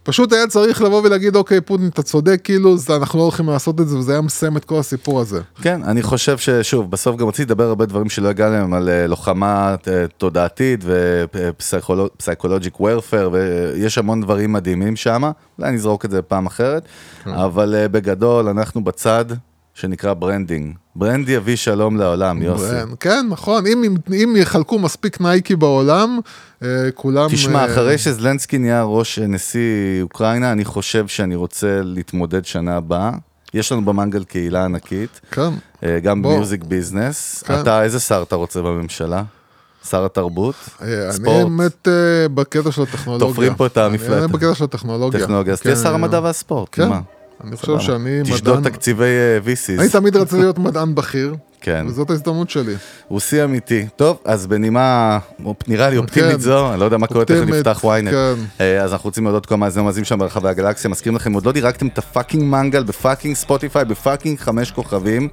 פשוט היה צריך לבוא ולהגיד, אוקיי, פוטין, אתה צודק, כאילו, זה- אנחנו לא הולכים לעשות את זה, וזה היה מסיים את כל הסיפור הזה. כן, אני חושב ששוב, בסוף גם רציתי לדבר הרבה דברים שלא הגענו להם על אה, לוחמה אה, תודעתית ו psychologic warfare, ויש המון דברים מדהימים שם, אולי נזרוק את זה פעם אחרת, אבל אה, בגדול אנחנו בצד שנקרא branding. brand יביא שלום לעולם, יוסי. כן, נכון, אם, אם, אם יחלקו מספיק נייקי בעולם, אה, כולם... תשמע, אה, אחרי שזלנסקי נהיה ראש אה, נשיא אוקראינה, אני חושב שאני רוצה להתמודד שנה הבאה. יש לנו במנגל קהילה ענקית, כן, אה, גם. מיוזיק ביזנס. כן. אתה, איזה שר אתה רוצה בממשלה? שר התרבות? אה, אני ספורט? באמת אה, בקטע של הטכנולוגיה. תופרים פה את המפלט. אני בקטע של הטכנולוגיה. טכנולוגיה, אז תהיה כן, שר המדע והספורט, כן, מה? אני חושב. שאני תשדוד מדען... תקציבי אה, VCs. אני תמיד רציתי להיות מדען בכיר, כן. וזאת ההזדמנות שלי. הוא שיא אמיתי. טוב, אז בנימה, נראה לי אופטימית כן. זו, אני לא יודע מה קורה, תכף נפתח ynet. כן. אה, אז אנחנו רוצים להודות כל המאזינים המאזינים שם ברחבי הגלקסיה, מזכירים לכם, עוד לא דירגתם את ה fucking מנגל ב fucking ספוטיפיי, ב fucking חמש כוכבים.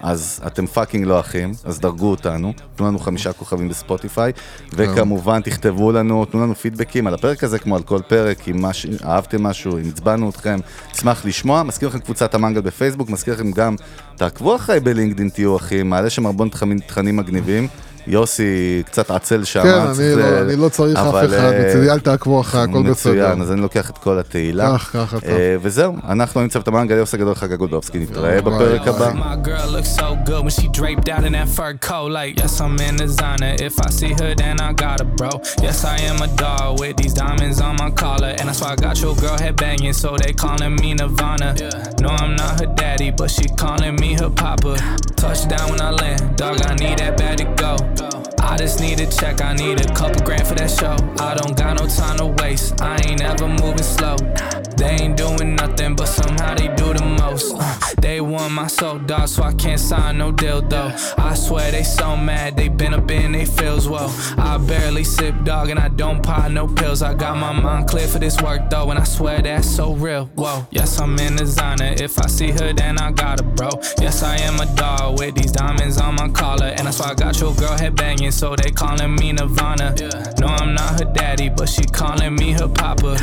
אז אתם fucking לא אחים, אז דרגו אותנו, תנו לנו חמישה כוכבים בספוטיפיי, וכמובן תכתבו לנו, תנו לנו פידבקים על הפרק הזה, כמו על כל פרק, אם מש... אהבתם משהו, אם עצבנו אתכם, נשמח לשמוע. מזכיר לכם קבוצת המנגל בפייסבוק, מזכיר לכם גם, תעקבו אחריי בלינקדאין, תהיו אחים, מעלה שם הרבה תכנים מגניבים. יוסי קצת עצל שם, כן, אני לא- אני לא צריך אף אחד, אה, מצידי אל תעקבו אחרי, הכל בסדר. מצוין, אז אני לוקח את כל התהילה. קח, קח אתה. אה, וזהו, אנחנו צוות המנגל, יוסי הגדול, חגג גולדובסקי, נתראה בפרק. הבא. My girl looks so good when she draped out in that fur coat. Like, yes, I'm in designer. If I see her, then I got her, bro. Yes, I am a dog with these diamonds on my collar. And that's why I got your girl head banging, so they calling me Nirvana. No, I'm not her daddy, but she calling me her papa. Touchdown when I land, dog, I need that bad to go. I just need a check, I need a couple grand for that show. I don't got no time to waste, I ain't ever moving slow. They ain't doing nothing, but somehow they do the most. Uh, they want my soul, dog, so I can't sign no deal, though. I swear they so mad, they been up in they feels, whoa. I barely sip, dog, and I don't pop no pills. I got my mind clear for this work, though, and I swear that's so real, whoa. Yes, I'm in designer, if I see her, then I got her, bro. Yes, I am a dog with these diamonds on my collar, and that's why I got your girl head banging, so they calling me Nirvana. No, I'm not her daddy, but she calling me her papa.